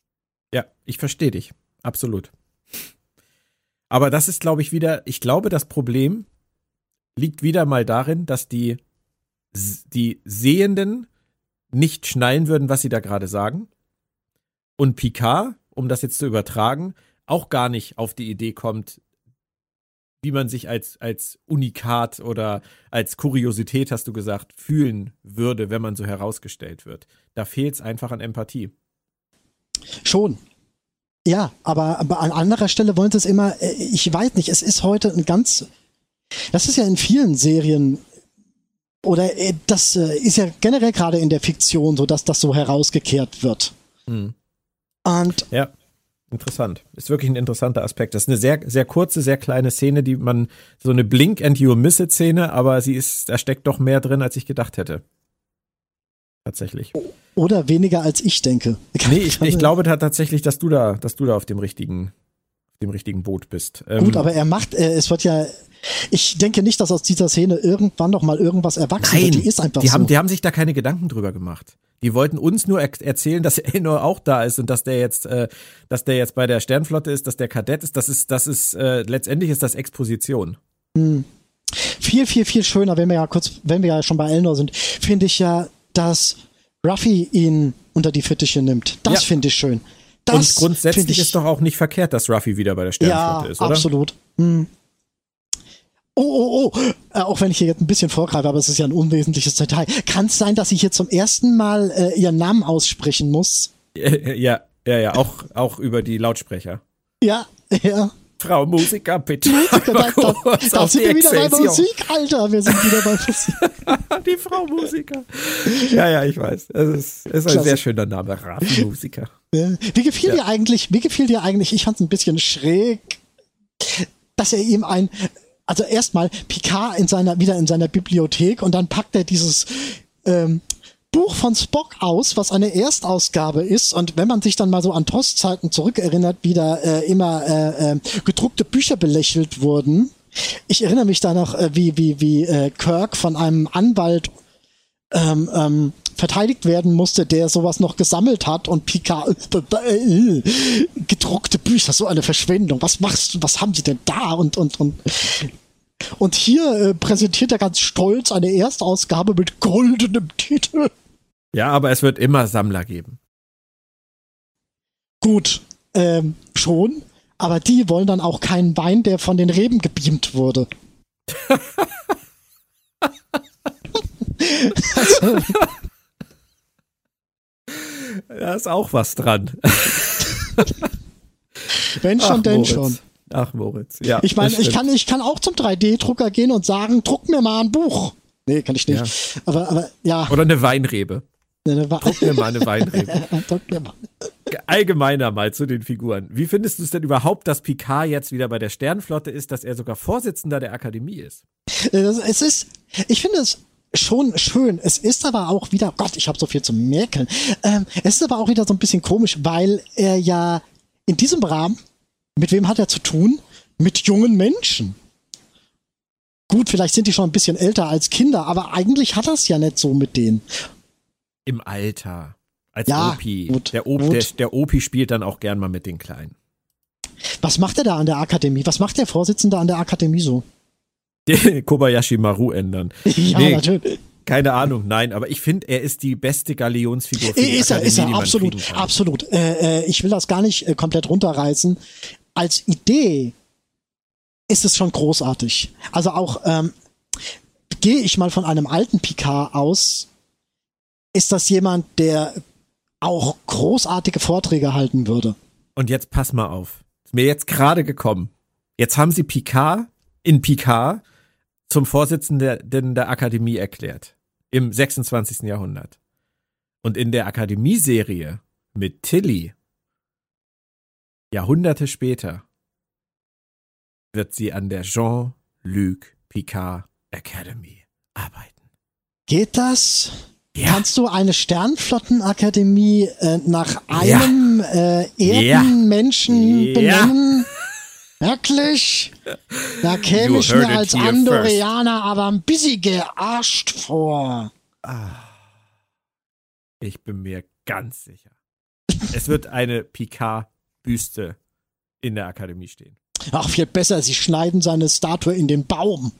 Speaker 4: Ja, ich verstehe dich. Absolut. Aber das ist, glaube ich, wieder, ich glaube, das Problem liegt wieder mal darin, dass die, die Sehenden nicht schnallen würden, was sie da gerade sagen. Und Picard, um das jetzt zu übertragen, auch gar nicht auf die Idee kommt, wie man sich als, als Unikat oder als Kuriosität, hast du gesagt, fühlen würde, wenn man so herausgestellt wird. Da fehlt es einfach an Empathie.
Speaker 5: Schon. Ja, aber, aber an anderer Stelle wollen sie es immer, äh, ich weiß nicht, es ist heute ein ganz, das ist ja in vielen Serien oder äh, das äh, ist ja generell gerade in der Fiktion so, dass das so herausgekehrt wird.
Speaker 4: Hm.
Speaker 5: Und
Speaker 4: Ja, interessant. Ist wirklich ein interessanter Aspekt. Das ist eine sehr, sehr kurze, sehr kleine Szene, die man, so eine Blink and you miss it Szene, aber sie ist, da steckt doch mehr drin, als ich gedacht hätte. Tatsächlich.
Speaker 5: oder weniger als ich denke.
Speaker 4: Nee, ich, ich glaube da tatsächlich, dass du da, dass du da auf dem richtigen, dem richtigen Boot bist. Ähm,
Speaker 5: Gut, aber er macht, äh, es wird ja, ich denke nicht, dass aus dieser Szene irgendwann noch mal irgendwas erwachsen
Speaker 4: Nein,
Speaker 5: wird. Die ist einfach
Speaker 4: die
Speaker 5: so.
Speaker 4: haben, die haben sich da keine Gedanken drüber gemacht. Die wollten uns nur er erzählen, dass Elnor auch da ist und dass der jetzt, äh, dass der jetzt bei der Sternflotte ist, dass der Kadett ist. Das ist, das ist äh, letztendlich ist das Exposition.
Speaker 5: viel, viel, viel schöner, wenn wir ja kurz, wenn wir ja schon bei Elnor sind, finde ich ja, dass Ruffy ihn unter die Fittiche nimmt. Das
Speaker 4: Ja.
Speaker 5: finde ich schön. Das
Speaker 4: und grundsätzlich
Speaker 5: ich,
Speaker 4: ist doch auch nicht verkehrt, dass Ruffy wieder bei der
Speaker 5: ja,
Speaker 4: Sternflotte ist, oder?
Speaker 5: absolut. Hm. Oh, oh, oh, äh, auch wenn ich hier jetzt ein bisschen vorgreife, aber es ist ja ein unwesentliches Detail. Kann es sein, dass sie hier zum ersten Mal äh, ihren Namen aussprechen muss?
Speaker 4: Ja, ja, ja, auch, auch über die Lautsprecher.
Speaker 5: Ja, ja.
Speaker 4: Frau Musiker, bitte.
Speaker 5: Da, da, da, da sind wir wieder bei. Musik, Alter. Wir sind wieder bei Musik.
Speaker 4: Die Frau Musiker. Ja, ja, ich weiß. Es ist, ist ein sehr schöner Name, Rafi Musiker.
Speaker 5: Wie gefiel
Speaker 4: Ja.
Speaker 5: dir eigentlich, wie gefiel dir eigentlich, ich fand es ein bisschen schräg, dass er ihm ein, also erstmal Picard in seiner, wieder in seiner Bibliothek und dann packt er dieses ähm, Buch von Spock aus, was eine Erstausgabe ist. Und wenn man sich dann mal so an TOS-Zeiten zurückerinnert, wie da äh, immer äh, äh, gedruckte Bücher belächelt wurden. Ich erinnere mich da noch, äh, wie, wie, wie äh, Kirk von einem Anwalt ähm, ähm, verteidigt werden musste, der sowas noch gesammelt hat und Picard äh, gedruckte Bücher, so eine Verschwendung. Was machst du? Was haben sie denn da? Und und und und hier äh, präsentiert er ganz stolz eine Erstausgabe mit goldenem Titel.
Speaker 4: Ja, aber es wird immer Sammler geben.
Speaker 5: Gut, ähm, schon, aber die wollen dann auch keinen Wein, der von den Reben gebeamt wurde. also,
Speaker 4: Da ist auch was dran.
Speaker 5: wenn schon, denn
Speaker 4: Moritz.
Speaker 5: schon.
Speaker 4: Ach, Moritz. Ja,
Speaker 5: Ich meine, ich kann, ich kann auch zum 3D-Drucker gehen und sagen, druck mir mal ein Buch. Nee, kann ich nicht. Aber, aber ja.
Speaker 4: Oder eine Weinrebe.
Speaker 5: Druck
Speaker 4: Druck mir mal eine Weinrebe. Allgemeiner mal zu den Figuren. Wie findest du es denn überhaupt, dass Picard jetzt wieder bei der Sternflotte ist, dass er sogar Vorsitzender der Akademie ist?
Speaker 5: Äh, Es ist, ich finde es schon schön. Es ist aber auch wieder, Gott, ich habe so viel zu merken. Ähm, es ist aber auch wieder so ein bisschen komisch, weil er ja in diesem Rahmen, mit wem hat er zu tun? Mit jungen Menschen. Gut, vielleicht sind die schon ein bisschen älter als Kinder, aber eigentlich hat er es ja nicht so mit denen.
Speaker 4: Im Alter. Als
Speaker 5: Ja,
Speaker 4: Opi.
Speaker 5: gut,
Speaker 4: der, Op. Der, der Opi spielt dann auch gern mal mit den Kleinen.
Speaker 5: Was macht er da an der Akademie? Was macht der Vorsitzende an der Akademie so?
Speaker 4: Kobayashi Maru ändern.
Speaker 5: Ja,
Speaker 4: Nee,
Speaker 5: natürlich.
Speaker 4: Keine Ahnung, nein, aber ich finde, er ist die beste Galionsfigur für die
Speaker 5: Ist er, ist er, absolut, absolut. Äh, äh, ich will das gar nicht äh, komplett runterreißen. Als Idee ist es schon großartig. Also auch, ähm, gehe ich mal von einem alten Picard aus, ist das jemand, der auch großartige Vorträge halten würde.
Speaker 4: Und jetzt pass mal auf. Ist mir jetzt gerade gekommen. Jetzt haben sie Picard in Picard zum Vorsitzenden der Akademie erklärt. Im 26. Jahrhundert. Und in der Akademieserie mit Tilly, Jahrhunderte später, wird sie an der Jean-Luc Picard Academy arbeiten.
Speaker 5: Geht das?
Speaker 4: Ja.
Speaker 5: Kannst du eine Sternflottenakademie äh, nach einem äh, Erdenmenschen
Speaker 4: Ja.
Speaker 5: benennen? Wirklich? Da käme
Speaker 4: You
Speaker 5: ich mir als Andorianer aber ein bisschen gearscht vor.
Speaker 4: Ich bin mir ganz sicher. Es wird eine Picard-Büste in der Akademie stehen.
Speaker 5: Ach, viel besser, sie schneiden seine Statue in den Baum.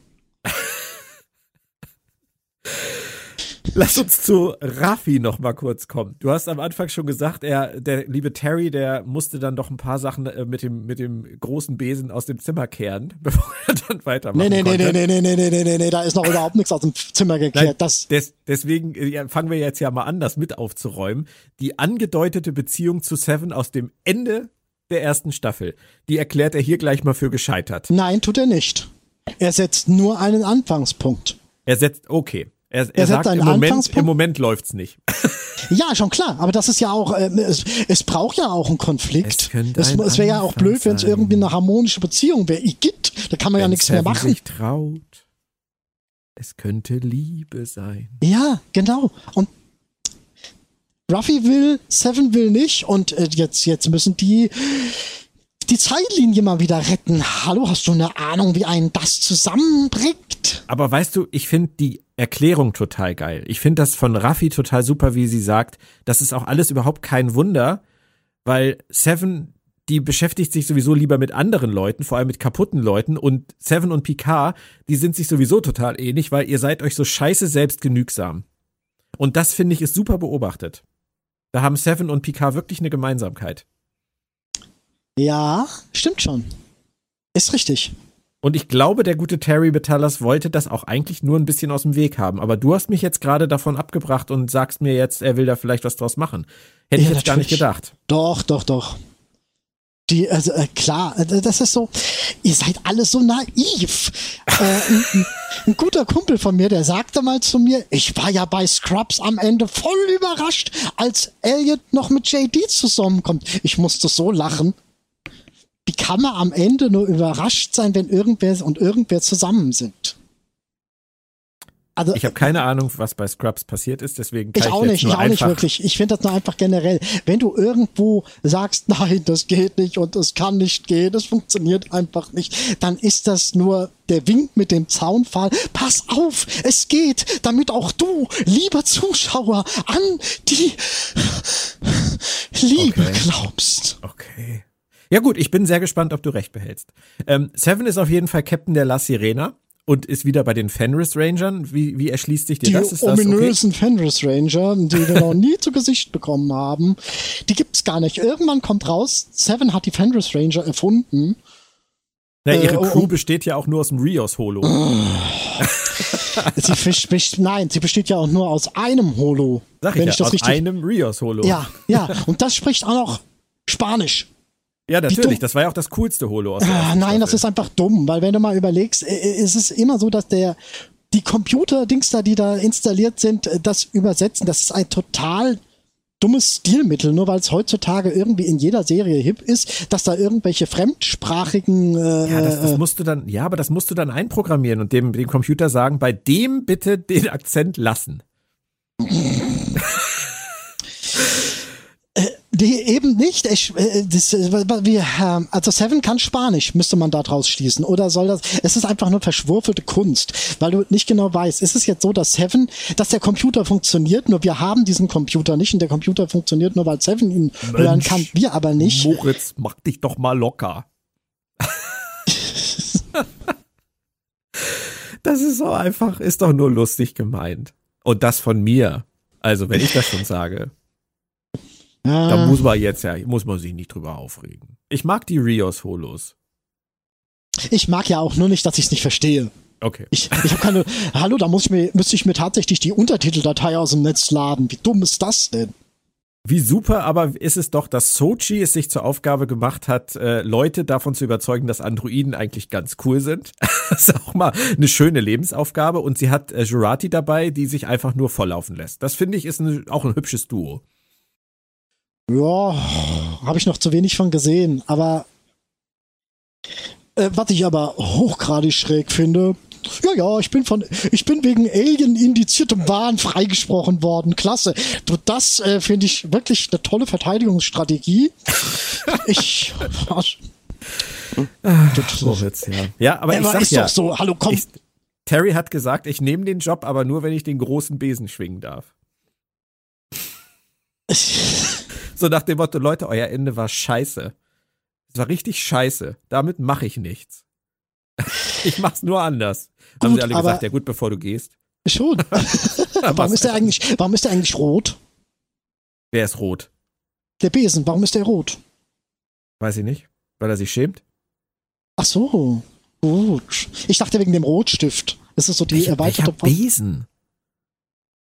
Speaker 4: Lass uns zu Raffi noch mal kurz kommen. Du hast am Anfang schon gesagt, er, der liebe Terry, der musste dann doch ein paar Sachen äh, mit dem, mit dem großen Besen aus dem Zimmer kehren, bevor er dann weitermachen
Speaker 5: Nee, nee, nee,
Speaker 4: konnte.
Speaker 5: nee, nee, nee, nee, nee, nee, nee, da ist noch überhaupt nichts aus dem Zimmer gekehrt.
Speaker 4: Nein,
Speaker 5: Das,
Speaker 4: des, deswegen äh, fangen wir jetzt ja mal an, das mit aufzuräumen. Die angedeutete Beziehung zu Seven aus dem Ende der ersten Staffel, die erklärt er hier gleich mal für gescheitert.
Speaker 5: nein, tut er nicht. Er setzt nur einen Anfangspunkt.
Speaker 4: Er setzt, okay. Er, er, sagt,
Speaker 5: einen
Speaker 4: im Moment, im Moment läuft's nicht.
Speaker 5: Ja, schon klar, aber das ist ja auch, äh, es, es braucht ja auch einen Konflikt.
Speaker 4: Es könnte
Speaker 5: Es, es wäre ja auch blöd, wenn es irgendwie eine harmonische Beziehung wäre. Igitt, da kann man ja
Speaker 4: Wenn
Speaker 5: nichts mehr machen.
Speaker 4: sich traut. Es könnte Liebe sein.
Speaker 5: Ja, genau. Und Ruffy will, Seven will nicht und äh, jetzt, jetzt müssen die die Zeitlinie mal wieder retten. Hallo, hast du eine Ahnung, wie einen das zusammenbringt?
Speaker 4: Aber weißt du, ich finde die Erklärung total geil. Ich finde das von Raffi total super, wie sie sagt, das ist auch alles überhaupt kein Wunder, weil Seven, die beschäftigt sich sowieso lieber mit anderen Leuten, vor allem mit kaputten Leuten und Seven und Picard, die sind sich sowieso total ähnlich, weil ihr seid euch so scheiße selbstgenügsam. Und das finde ich ist super beobachtet. Da haben Seven und Picard wirklich eine Gemeinsamkeit.
Speaker 5: Ja, stimmt schon. Ist richtig.
Speaker 4: Und ich glaube, der gute Terry Betalas wollte das auch eigentlich nur ein bisschen aus dem Weg haben. Aber du hast mich jetzt gerade davon abgebracht und sagst mir jetzt, er will da vielleicht was draus machen. Hätte ich
Speaker 5: Ja,
Speaker 4: jetzt gar nicht gedacht.
Speaker 5: Doch, doch, doch. Die, also äh, klar, äh, das ist so, ihr seid alle so naiv. äh, ein, ein guter Kumpel von mir, der sagte mal zu mir, ich war ja bei Scrubs am Ende voll überrascht, als Elliot noch mit JD zusammenkommt. Ich musste so lachen. Wie kann man am Ende nur überrascht sein, wenn irgendwer und irgendwer zusammen sind? Also,
Speaker 4: Ich habe keine Ahnung, was bei Scrubs passiert ist, deswegen kann
Speaker 5: ich
Speaker 4: ich,
Speaker 5: auch nicht, ich auch nicht wirklich. Ich finde das nur einfach generell. Wenn du irgendwo sagst, nein, das geht nicht und es kann nicht gehen, das funktioniert einfach nicht, dann ist das nur der Wink mit dem Zaunpfahl. Pass auf, es geht, damit auch du, lieber Zuschauer, an die Liebe
Speaker 4: Okay.
Speaker 5: glaubst.
Speaker 4: Okay. Ja gut, ich bin sehr gespannt, ob du recht behältst. Ähm, Seven ist auf jeden Fall Captain der La Sirena und ist wieder bei den Fenris Rangern. Wie, wie erschließt sich dir
Speaker 5: Die
Speaker 4: das? Ist das okay?
Speaker 5: ominösen Fenris Ranger, die wir noch nie zu Gesicht bekommen haben, die gibt's gar nicht. Irgendwann kommt raus, Seven hat die Fenris Ranger erfunden.
Speaker 4: Na, ihre
Speaker 5: Äh, oh,
Speaker 4: Crew
Speaker 5: oh.
Speaker 4: besteht ja auch nur aus dem Rios-Holo.
Speaker 5: Sie fisch- nein, sie besteht ja auch nur aus einem Holo.
Speaker 4: Sag ich
Speaker 5: wenn
Speaker 4: ja,
Speaker 5: ich das
Speaker 4: aus
Speaker 5: richtig.
Speaker 4: einem Rios-Holo.
Speaker 5: Ja, ja, und das spricht auch noch Spanisch.
Speaker 4: Ja, natürlich. Das war ja auch das coolste Holo aus der
Speaker 5: Ah, nein, das ist einfach dumm, weil wenn du mal überlegst, äh, äh, es ist immer so, dass der die Computer-Dings da, die da installiert sind, äh, das übersetzen, das ist ein total dummes Stilmittel, nur weil es heutzutage irgendwie in jeder Serie hip ist, dass da irgendwelche fremdsprachigen äh,
Speaker 4: Ja, das, das musst du dann, ja, aber das musst du dann einprogrammieren und dem, dem Computer sagen, bei dem bitte den Akzent lassen.
Speaker 5: Nee, eben nicht. Ich, äh, das, äh, wir, ähm, also Seven kann Spanisch, müsste man daraus schließen. Oder soll das, es ist einfach nur verschwurfelte Kunst, weil du nicht genau weißt, ist es jetzt so, dass Seven, dass der Computer funktioniert, nur wir haben diesen Computer nicht und der Computer funktioniert nur, weil Seven ihn hören kann, wir aber nicht.
Speaker 4: Moritz, mach dich doch mal locker. das ist so einfach, ist doch nur lustig gemeint. Und das von mir. Also, wenn ich das schon sage, da
Speaker 5: Ah,
Speaker 4: muss man jetzt ja, muss man sich nicht drüber aufregen. Ich mag die Rios-Holos.
Speaker 5: ich mag ja auch nur nicht, dass ich es nicht verstehe.
Speaker 4: Okay.
Speaker 5: Ich, ich habe keine, hallo, da muss ich mir, müsste ich mir tatsächlich die Untertiteldatei aus dem Netz laden. Wie dumm ist das denn?
Speaker 4: Wie super aber ist es doch, dass Sochi es sich zur Aufgabe gemacht hat, äh, Leute davon zu überzeugen, dass Androiden eigentlich ganz cool sind. das ist auch mal eine schöne Lebensaufgabe. Und sie hat äh, Jurati dabei, die sich einfach nur volllaufen lässt. Das finde ich ist ein, auch ein hübsches Duo.
Speaker 5: Ja, habe ich noch zu wenig von gesehen. Aber äh, was ich aber hochgradig schräg finde, ja, ja, ich bin von, ich bin wegen Alien indiziertem Wahn freigesprochen worden. Klasse. Das äh, finde ich wirklich eine tolle Verteidigungsstrategie. Ich,
Speaker 4: Moritz, ja. Ja, aber ich
Speaker 5: aber
Speaker 4: sag
Speaker 5: ist
Speaker 4: ja,
Speaker 5: doch so. Hallo, komm.
Speaker 4: ich, Terry hat gesagt, ich nehme den Job, aber nur, wenn ich den großen Besen schwingen darf. So nach dem Motto, Leute, euer Ende war scheiße. Es war richtig scheiße. Damit mache ich nichts. Ich mach's nur anders. Haben
Speaker 5: Gut,
Speaker 4: sie alle gesagt, ja gut, bevor du gehst.
Speaker 5: Schon. warum ist der eigentlich, warum ist der eigentlich rot?
Speaker 4: Wer ist rot?
Speaker 5: Der Besen, warum ist der rot?
Speaker 4: Weiß ich nicht. Weil er sich schämt?
Speaker 5: Ach so. Gut. Ich dachte wegen dem Rotstift. Das ist so die
Speaker 4: Welcher,
Speaker 5: erweiterte
Speaker 4: welcher Besen?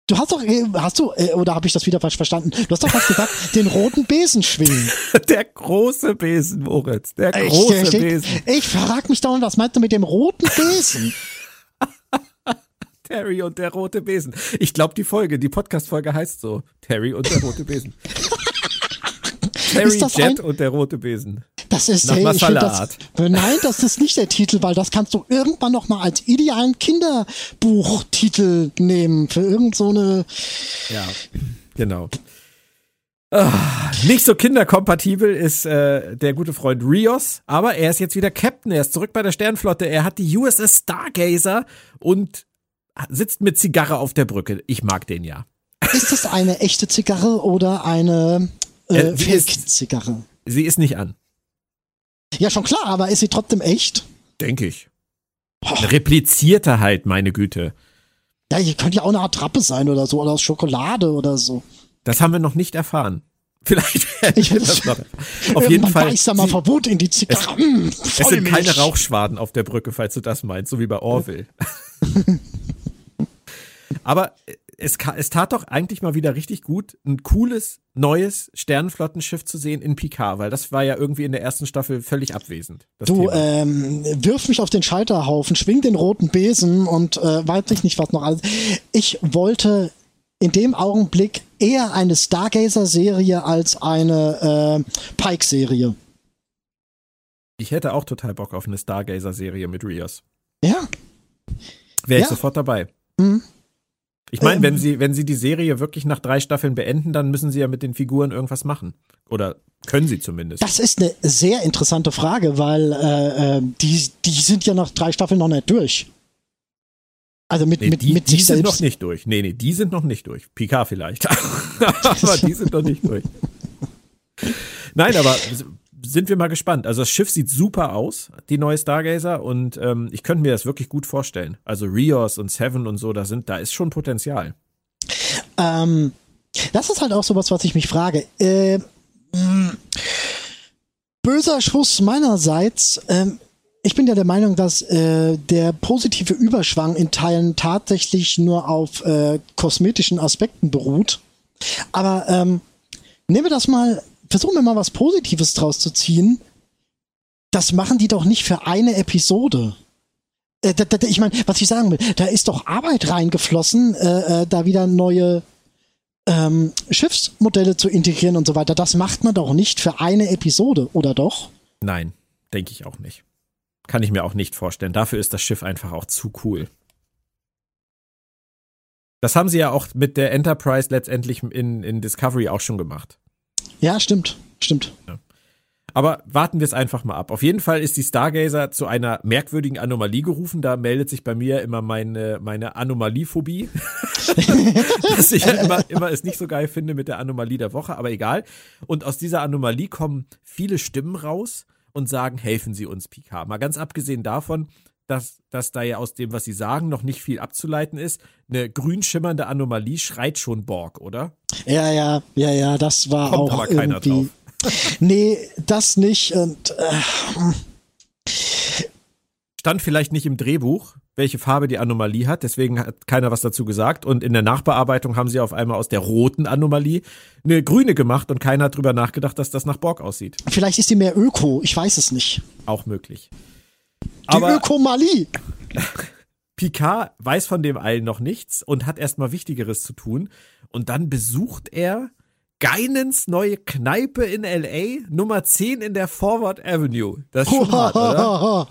Speaker 5: Du hast doch, äh, hast du, äh, oder habe ich das wieder falsch verstanden? Du hast doch was gesagt, den roten Besen schwingen.
Speaker 4: Der große Besen, Moritz. Der
Speaker 5: Ich,
Speaker 4: große
Speaker 5: steht-
Speaker 4: Besen.
Speaker 5: ich frag mich dauernd, was meinst du mit dem roten Besen?
Speaker 4: Terry und der rote Besen. Ich glaube, die Folge, die Podcast-Folge heißt so. Terry und der rote Besen. Terry Jet und der rote Besen.
Speaker 5: Das ist
Speaker 4: Nach
Speaker 5: das,
Speaker 4: Masala-Art.
Speaker 5: Nein, das ist nicht der Titel, weil das kannst du irgendwann noch mal als idealen Kinderbuchtitel nehmen für irgend so eine.
Speaker 4: Ja, genau. Ah, nicht so kinderkompatibel ist äh, der gute Freund Rios, aber er ist jetzt wieder Captain, er ist zurück bei der Sternflotte, er hat die USS Stargazer und sitzt mit Zigarre auf der Brücke. Ich mag den ja.
Speaker 5: Ist das eine echte Zigarre oder eine äh,
Speaker 4: Äh,
Speaker 5: Fake-Zigarre?
Speaker 4: Sie ist nicht an,
Speaker 5: Ja, schon klar, aber ist sie trotzdem echt?
Speaker 4: denke ich. Replizierte halt, meine Güte.
Speaker 5: Ja, hier könnte ja auch eine Attrappe sein oder so, oder aus Schokolade oder so.
Speaker 4: Das haben wir noch nicht erfahren. Vielleicht
Speaker 5: Ich
Speaker 4: das noch. Auf jeden Fall.
Speaker 5: da mal Verbot in die Zigarre. Mm,
Speaker 4: Es sind keine Rauchschwaden auf der Brücke, falls du das meinst, so wie bei Orville. Aber es, es tat doch eigentlich mal wieder richtig gut, ein cooles, neues Sternenflottenschiff zu sehen in Picard, weil das war ja irgendwie in der ersten Staffel völlig abwesend.
Speaker 5: Du,
Speaker 4: Thema.
Speaker 5: ähm, wirf mich auf den Scheiterhaufen, schwing den roten Besen und äh, weiß ich nicht, was noch alles. Ich wollte in dem Augenblick eher eine Stargazer-Serie als eine äh, Pike-Serie.
Speaker 4: ich hätte auch total Bock auf eine Stargazer-Serie mit Rios.
Speaker 5: Ja,
Speaker 4: Wäre ich
Speaker 5: Ja.
Speaker 4: sofort dabei.
Speaker 5: Mhm.
Speaker 4: Ich meine,
Speaker 5: Ähm.
Speaker 4: wenn sie, wenn sie die Serie wirklich nach drei Staffeln beenden, dann müssen sie ja mit den Figuren irgendwas machen. Oder können sie zumindest.
Speaker 5: das ist eine sehr interessante Frage, weil äh, äh, die, die sind ja nach drei Staffeln noch nicht durch. Also mit,
Speaker 4: Nee,
Speaker 5: mit,
Speaker 4: die,
Speaker 5: mit
Speaker 4: die
Speaker 5: sich
Speaker 4: sind
Speaker 5: selbst.
Speaker 4: noch nicht durch. Nee, nee, die sind noch nicht durch. Picard vielleicht. aber die sind noch nicht durch. Nein, aber sind wir mal gespannt. Also das Schiff sieht super aus, die neue Stargazer, und ähm, ich könnte mir das wirklich gut vorstellen. Also Rios und Seven und so, da sind, da ist schon Potenzial.
Speaker 5: Ähm, das ist halt auch sowas, was ich mich frage. Äh, mh, böser Schuss meinerseits. Ähm, ich bin ja der Meinung, dass äh, der positive Überschwang in Teilen tatsächlich nur auf äh, kosmetischen Aspekten beruht. Aber ähm, nehmen wir das mal, versuchen wir mal was Positives draus zu ziehen. Das machen die doch nicht für eine Episode. Äh, da, da, ich meine, was ich sagen will, da ist doch Arbeit reingeflossen, äh, äh, da wieder neue ähm, Schiffsmodelle zu integrieren und so weiter. Das macht man doch nicht für eine Episode, oder doch?
Speaker 4: Nein, denke ich auch nicht. Kann ich mir auch nicht vorstellen. Dafür ist das Schiff einfach auch zu cool. Das haben sie ja auch mit der Enterprise letztendlich in, in Discovery auch schon gemacht.
Speaker 5: Ja, stimmt, stimmt.
Speaker 4: Aber warten wir es einfach mal ab. Auf jeden Fall ist die Stargazer zu einer merkwürdigen Anomalie gerufen. Da meldet sich bei mir immer meine, meine Anomaliephobie. Dass ich ja immer, immer es nicht so geil finde mit der Anomalie der Woche, aber egal. Und aus dieser Anomalie kommen viele Stimmen raus und sagen, helfen Sie uns, Picard. Mal ganz abgesehen davon, dass, dass da ja aus dem, was Sie sagen, noch nicht viel abzuleiten ist. Eine grün schimmernde Anomalie schreit schon Borg, oder?
Speaker 5: Ja, ja, ja, ja, das war
Speaker 4: Kommt
Speaker 5: auch
Speaker 4: aber keiner
Speaker 5: irgendwie.
Speaker 4: drauf.
Speaker 5: Nee, das nicht. Und äh,
Speaker 4: stand vielleicht nicht im Drehbuch, welche Farbe die Anomalie hat, deswegen hat keiner was dazu gesagt. Und in der Nachbearbeitung haben sie auf einmal aus der roten Anomalie eine grüne gemacht und keiner hat drüber nachgedacht, dass das nach Borg aussieht.
Speaker 5: vielleicht ist die mehr Öko, ich weiß es nicht.
Speaker 4: Auch möglich.
Speaker 5: Die
Speaker 4: Aber
Speaker 5: Ökomalie.
Speaker 4: Picard weiß von dem allen noch nichts und hat erstmal Wichtigeres zu tun. Und dann besucht er Geinens neue Kneipe in L.A., Nummer 10 in der Forward Avenue. Das ist schon hart, oder?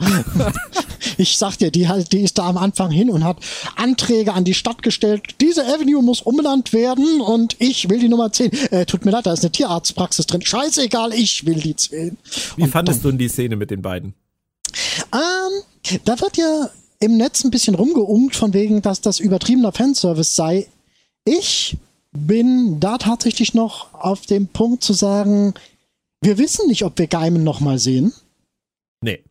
Speaker 5: Ich sag dir, die, halt, die ist da am Anfang hin und hat Anträge an die Stadt gestellt. Diese Avenue muss umbenannt werden und ich will die Nummer 10. Äh, tut mir leid, da ist eine Tierarztpraxis drin. Scheißegal, ich will die 10.
Speaker 4: Wie
Speaker 5: Und
Speaker 4: fandest du denn die Szene mit den beiden?
Speaker 5: Ähm, da wird ja im Netz ein bisschen rumgeungt, von wegen, dass das übertriebener Fanservice sei. Ich bin da tatsächlich noch auf dem Punkt zu sagen, wir wissen nicht, ob wir Geimen noch mal sehen.
Speaker 4: Nee.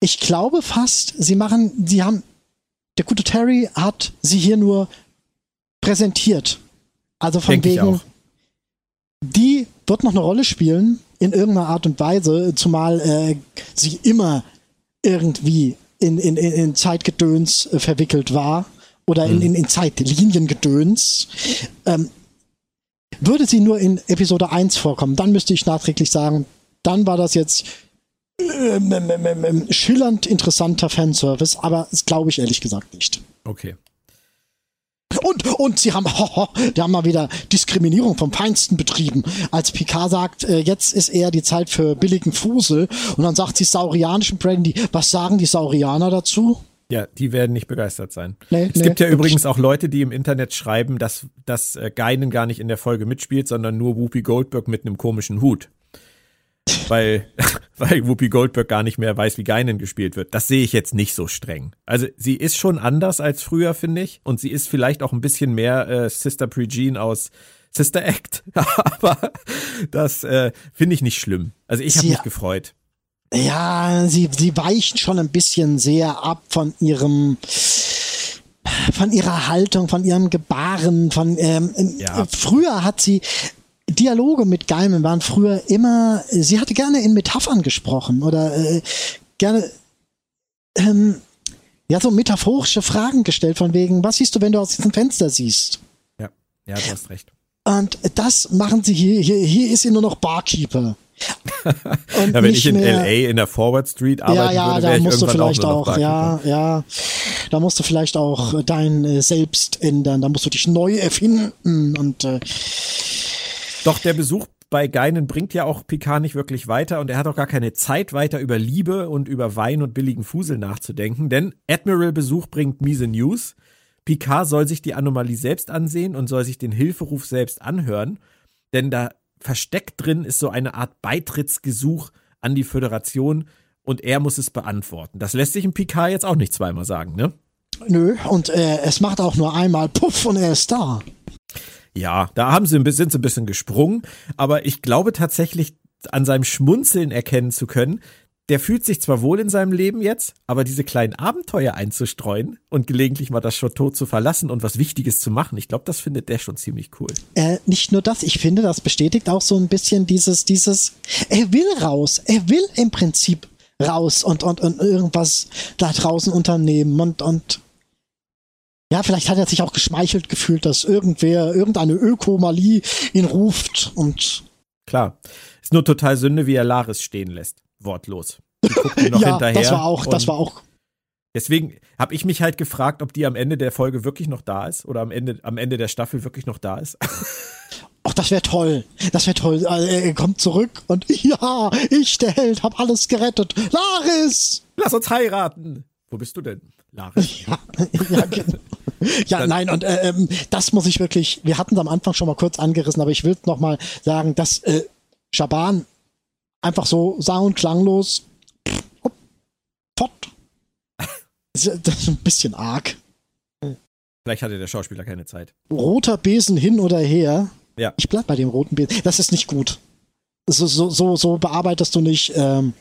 Speaker 5: Ich glaube fast, sie machen, sie haben der gute Terry hat sie hier nur präsentiert. Also von
Speaker 4: Denk
Speaker 5: wegen, die wird noch eine Rolle spielen in irgendeiner Art und Weise, zumal äh, sie immer irgendwie in, in, in Zeitgedöns äh, verwickelt war oder in, in, in Zeitliniengedöns. Ähm, würde sie nur in Episode 1 vorkommen, dann müsste ich nachträglich sagen, dann war das jetzt ähm, ähm, ähm, ähm, schillernd interessanter Fanservice, aber das glaube ich ehrlich gesagt nicht.
Speaker 4: Okay.
Speaker 5: Und, und sie haben, die haben mal wieder Diskriminierung vom Feinsten betrieben. Als Picard sagt, äh, jetzt ist eher die Zeit für billigen Fusel. Und dann sagt sie saurianischen Brandy, was sagen die Saurianer dazu?
Speaker 4: Ja, die werden nicht begeistert sein.
Speaker 5: Nee,
Speaker 4: es
Speaker 5: nee,
Speaker 4: gibt ja übrigens auch Leute, die im Internet schreiben, dass, dass äh, Geinen gar nicht in der Folge mitspielt, sondern nur Whoopi Goldberg mit einem komischen Hut. Weil, weil Whoopi Goldberg gar nicht mehr weiß, wie Geinen gespielt wird. Das sehe ich jetzt nicht so streng. Also sie ist schon anders als früher, finde ich. Und sie ist vielleicht auch ein bisschen mehr äh, Sister Prejean aus Sister Act. Aber das äh, finde ich nicht schlimm. Also ich habe mich gefreut.
Speaker 5: Ja, sie, sie weichen schon ein bisschen sehr ab von ihrem von ihrer Haltung, von ihrem Gebaren, von ähm,
Speaker 4: Ja.
Speaker 5: äh, früher hat sie Dialoge mit Gaiman waren früher immer, sie hatte gerne in Metaphern gesprochen oder äh, gerne ähm, ja so metaphorische Fragen gestellt von wegen, was siehst du, wenn du aus diesem Fenster siehst?
Speaker 4: Ja, ja, du hast recht.
Speaker 5: Und das machen sie hier. Hier, hier ist sie nur noch Barkeeper.
Speaker 4: Ja, wenn ich in
Speaker 5: mehr,
Speaker 4: LA in der Forward Street
Speaker 5: ja,
Speaker 4: arbeiten
Speaker 5: ja,
Speaker 4: würde,
Speaker 5: da musst du vielleicht
Speaker 4: auch,
Speaker 5: auch, ja, ja, da musst du vielleicht auch dein äh, Selbst ändern, da musst du dich neu erfinden und äh,
Speaker 4: Doch der Besuch bei Geinen bringt ja auch Picard nicht wirklich weiter und er hat auch gar keine Zeit weiter über Liebe und über Wein und billigen Fusel nachzudenken, denn Admiral Besuch bringt miese News. Picard soll sich die Anomalie selbst ansehen und soll sich den Hilferuf selbst anhören, denn da versteckt drin ist so eine Art Beitrittsgesuch an die Föderation und er muss es beantworten. Das lässt sich im Picard jetzt auch nicht zweimal sagen, ne?
Speaker 5: nö, und äh, es macht auch nur einmal Puff und er ist da.
Speaker 4: Ja, da haben sie ein bisschen, sind sie ein bisschen gesprungen, aber ich glaube tatsächlich an seinem Schmunzeln erkennen zu können, der fühlt sich zwar wohl in seinem Leben jetzt, aber diese kleinen Abenteuer einzustreuen und gelegentlich mal das Chateau zu verlassen und was Wichtiges zu machen, ich glaube, das findet der schon ziemlich cool.
Speaker 5: Äh, nicht nur das, ich finde, das bestätigt auch so ein bisschen dieses, dieses, er will raus, er will im Prinzip raus und, und, und irgendwas da draußen unternehmen und, und ja, vielleicht hat er sich auch geschmeichelt gefühlt, dass irgendwer, irgendeine Ökomalie ihn ruft und
Speaker 4: Klar. Ist nur total Sünde, wie er Laris stehen lässt. Wortlos.
Speaker 5: Ja,
Speaker 4: hinterher.
Speaker 5: das war auch, das war auch
Speaker 4: Deswegen habe ich mich halt gefragt, ob die am Ende der Folge wirklich noch da ist oder am Ende, am Ende der Staffel wirklich noch da ist.
Speaker 5: Ach, das wäre toll. Das wäre toll. Also, Er kommt zurück und ja, ich, der Held, hab alles gerettet. Laris!
Speaker 4: Lass uns heiraten. Wo bist du denn? Laris.
Speaker 5: Ja, ja, genau. ja
Speaker 4: Dann-
Speaker 5: nein, und äh, ähm, das muss ich wirklich, wir hatten es am Anfang schon mal kurz angerissen, aber ich will noch mal sagen, dass äh, Schaban einfach so sang- und klanglos hopp, fort. Das ist- ein bisschen arg.
Speaker 4: Vielleicht hatte der Schauspieler keine Zeit.
Speaker 5: Roter Besen hin oder her.
Speaker 4: Ja.
Speaker 5: Ich bleib bei dem roten Besen. Das ist nicht gut. So, so, so, so bearbeitest du nicht ähm,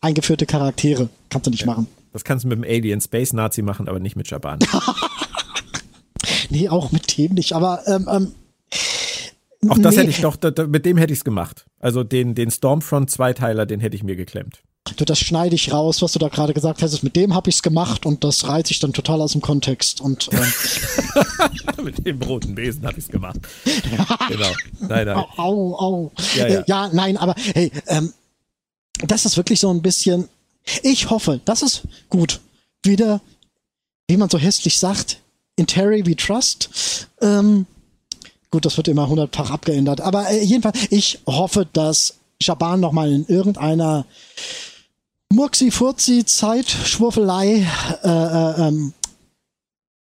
Speaker 5: eingeführte Charaktere. Kannst du nicht machen.
Speaker 4: Das kannst du mit dem Alien Space Nazi machen, aber nicht mit Schaban.
Speaker 5: Nee, auch mit dem nicht. Aber ähm, ähm,
Speaker 4: Auch das
Speaker 5: nee.
Speaker 4: hätte ich doch, mit dem hätte ich es gemacht. Also den, den Stormfront Zweiteiler, den hätte ich mir geklemmt.
Speaker 5: Du, das schneide ich raus, was du da gerade gesagt hast. Mit dem habe ich's gemacht und das reiße ich dann total aus dem Kontext. Und ähm,
Speaker 4: mit dem roten Besen habe ich es gemacht. genau. Nein, nein.
Speaker 5: au, au, au.
Speaker 4: Ja,
Speaker 5: Äh,
Speaker 4: ja.
Speaker 5: ja, nein, aber hey, ähm, das ist wirklich so ein bisschen. Ich hoffe, das ist gut. Wieder, wie man so hässlich sagt, in Terry we trust. Ähm, gut, das wird immer hundertfach abgeändert. Aber äh, jedenfalls, ich hoffe, dass Schaban noch mal in irgendeiner Murksi-Furzi-Zeit, Schwurfelei, äh, äh, ähm,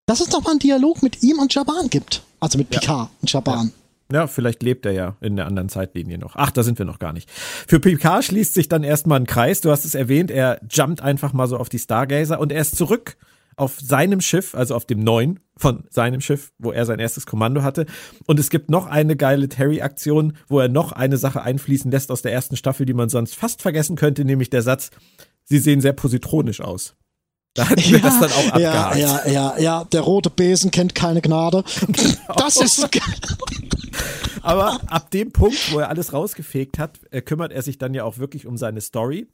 Speaker 5: dass es noch mal einen Dialog mit ihm und Schaban gibt. Also mit
Speaker 4: Ja.
Speaker 5: Picard und Schaban.
Speaker 4: Ja, vielleicht lebt er ja in der anderen Zeitlinie noch. Ach, da sind wir noch gar nicht. Für Picard schließt sich dann erstmal ein Kreis. Du hast es erwähnt, er jumpt einfach mal so auf die Stargazer und er ist zurück auf seinem Schiff, also auf dem neuen von seinem Schiff, wo er sein erstes Kommando hatte. Und es gibt noch eine geile Terry-Aktion, wo er noch eine Sache einfließen lässt aus der ersten Staffel, die man sonst fast vergessen könnte, nämlich der Satz, sie sehen sehr positronisch aus. Da hatten wir das dann auch
Speaker 5: ja,
Speaker 4: abgehakt.
Speaker 5: ja, ja, ja, der rote Besen kennt keine Gnade. Das ist
Speaker 4: Aber ab dem Punkt, wo er alles rausgefegt hat, äh, kümmert er sich dann ja auch wirklich um seine Story.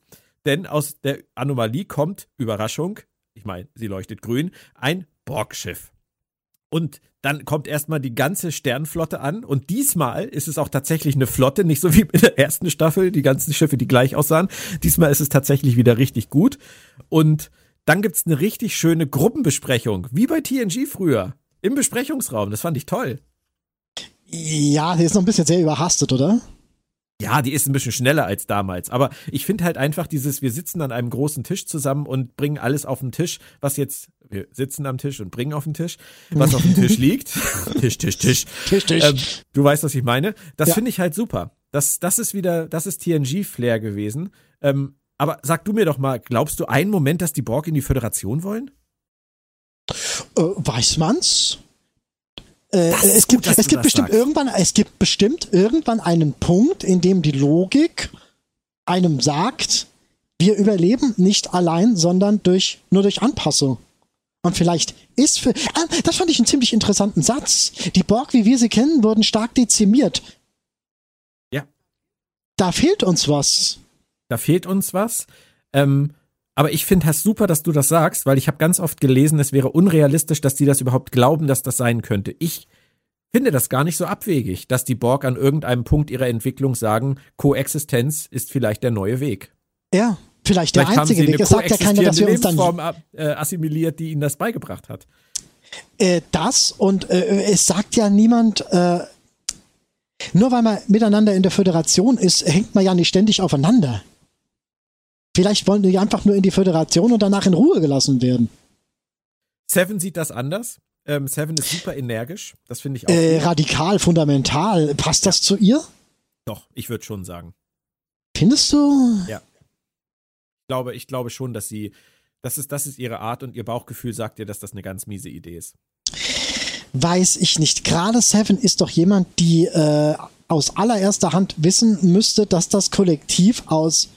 Speaker 4: Denn aus der Anomalie kommt, Überraschung, ich meine, sie leuchtet grün, ein Borgschiff. Und dann kommt erstmal die ganze Sternflotte an. Und diesmal ist es auch tatsächlich eine Flotte, nicht so wie in der ersten Staffel, die ganzen Schiffe, die gleich aussahen. Diesmal ist es tatsächlich wieder richtig gut. Und dann gibt's eine richtig schöne Gruppenbesprechung, wie bei TNG früher, im Besprechungsraum. Das fand ich toll.
Speaker 5: Ja, die ist noch ein bisschen sehr überhastet, oder?
Speaker 4: Ja, die ist ein bisschen schneller als damals. Aber ich finde halt einfach dieses, wir sitzen an einem großen Tisch zusammen und bringen alles auf den Tisch, was jetzt, wir sitzen am Tisch und bringen auf den Tisch, was auf dem Tisch liegt. Tisch, Tisch, Tisch.
Speaker 5: Tisch, Tisch.
Speaker 4: Ähm, du weißt, was ich meine. Das
Speaker 5: Ja.
Speaker 4: finde ich halt super. Das, das ist wieder, das ist TNG-Flair gewesen. Ähm, aber sag du mir doch mal, glaubst du einen Moment, dass die Borg in die Föderation wollen?
Speaker 5: Äh, weiß man's? Äh, es
Speaker 4: gut,
Speaker 5: gibt, es gibt bestimmt
Speaker 4: sagst.
Speaker 5: irgendwann, es gibt bestimmt irgendwann einen Punkt, in dem die Logik einem sagt, wir überleben nicht allein, sondern durch, nur durch Anpassung. Und vielleicht ist für, ah, das fand ich einen ziemlich interessanten Satz. Die Borg, wie wir sie kennen, wurden stark dezimiert.
Speaker 4: Ja.
Speaker 5: Da fehlt uns was.
Speaker 4: Da fehlt uns was. Ähm, aber ich finde es super, dass du das sagst, weil ich habe ganz oft gelesen, es wäre unrealistisch, dass die das überhaupt glauben, dass das sein könnte. Ich finde das gar nicht so abwegig, dass die Borg an irgendeinem Punkt ihrer Entwicklung sagen, Koexistenz ist vielleicht der neue Weg.
Speaker 5: Ja, vielleicht der
Speaker 4: Vielleicht
Speaker 5: einzige Weg. Es sagt ja keiner, dass wir uns dann
Speaker 4: ab- äh, assimiliert, die ihnen das beigebracht hat.
Speaker 5: äh, das und äh, es sagt ja niemand, äh, nur weil man miteinander in der Föderation ist, hängt man ja nicht ständig aufeinander. Vielleicht wollen die einfach nur in die Föderation und danach in Ruhe gelassen werden.
Speaker 4: Seven sieht das anders. Ähm, Seven ist super energisch. Das finde ich auch.
Speaker 5: Äh, radikal, fundamental. Passt das zu ihr?
Speaker 4: Doch, ich würde schon sagen.
Speaker 5: Findest du?
Speaker 4: Ich glaube, ich glaube schon, dass sie, das ist, das ist ihre Art und ihr Bauchgefühl sagt ihr, dass das eine ganz miese Idee ist.
Speaker 5: Weiß ich nicht. Gerade Seven ist doch jemand, die äh, aus allererster Hand wissen müsste, dass das Kollektiv aus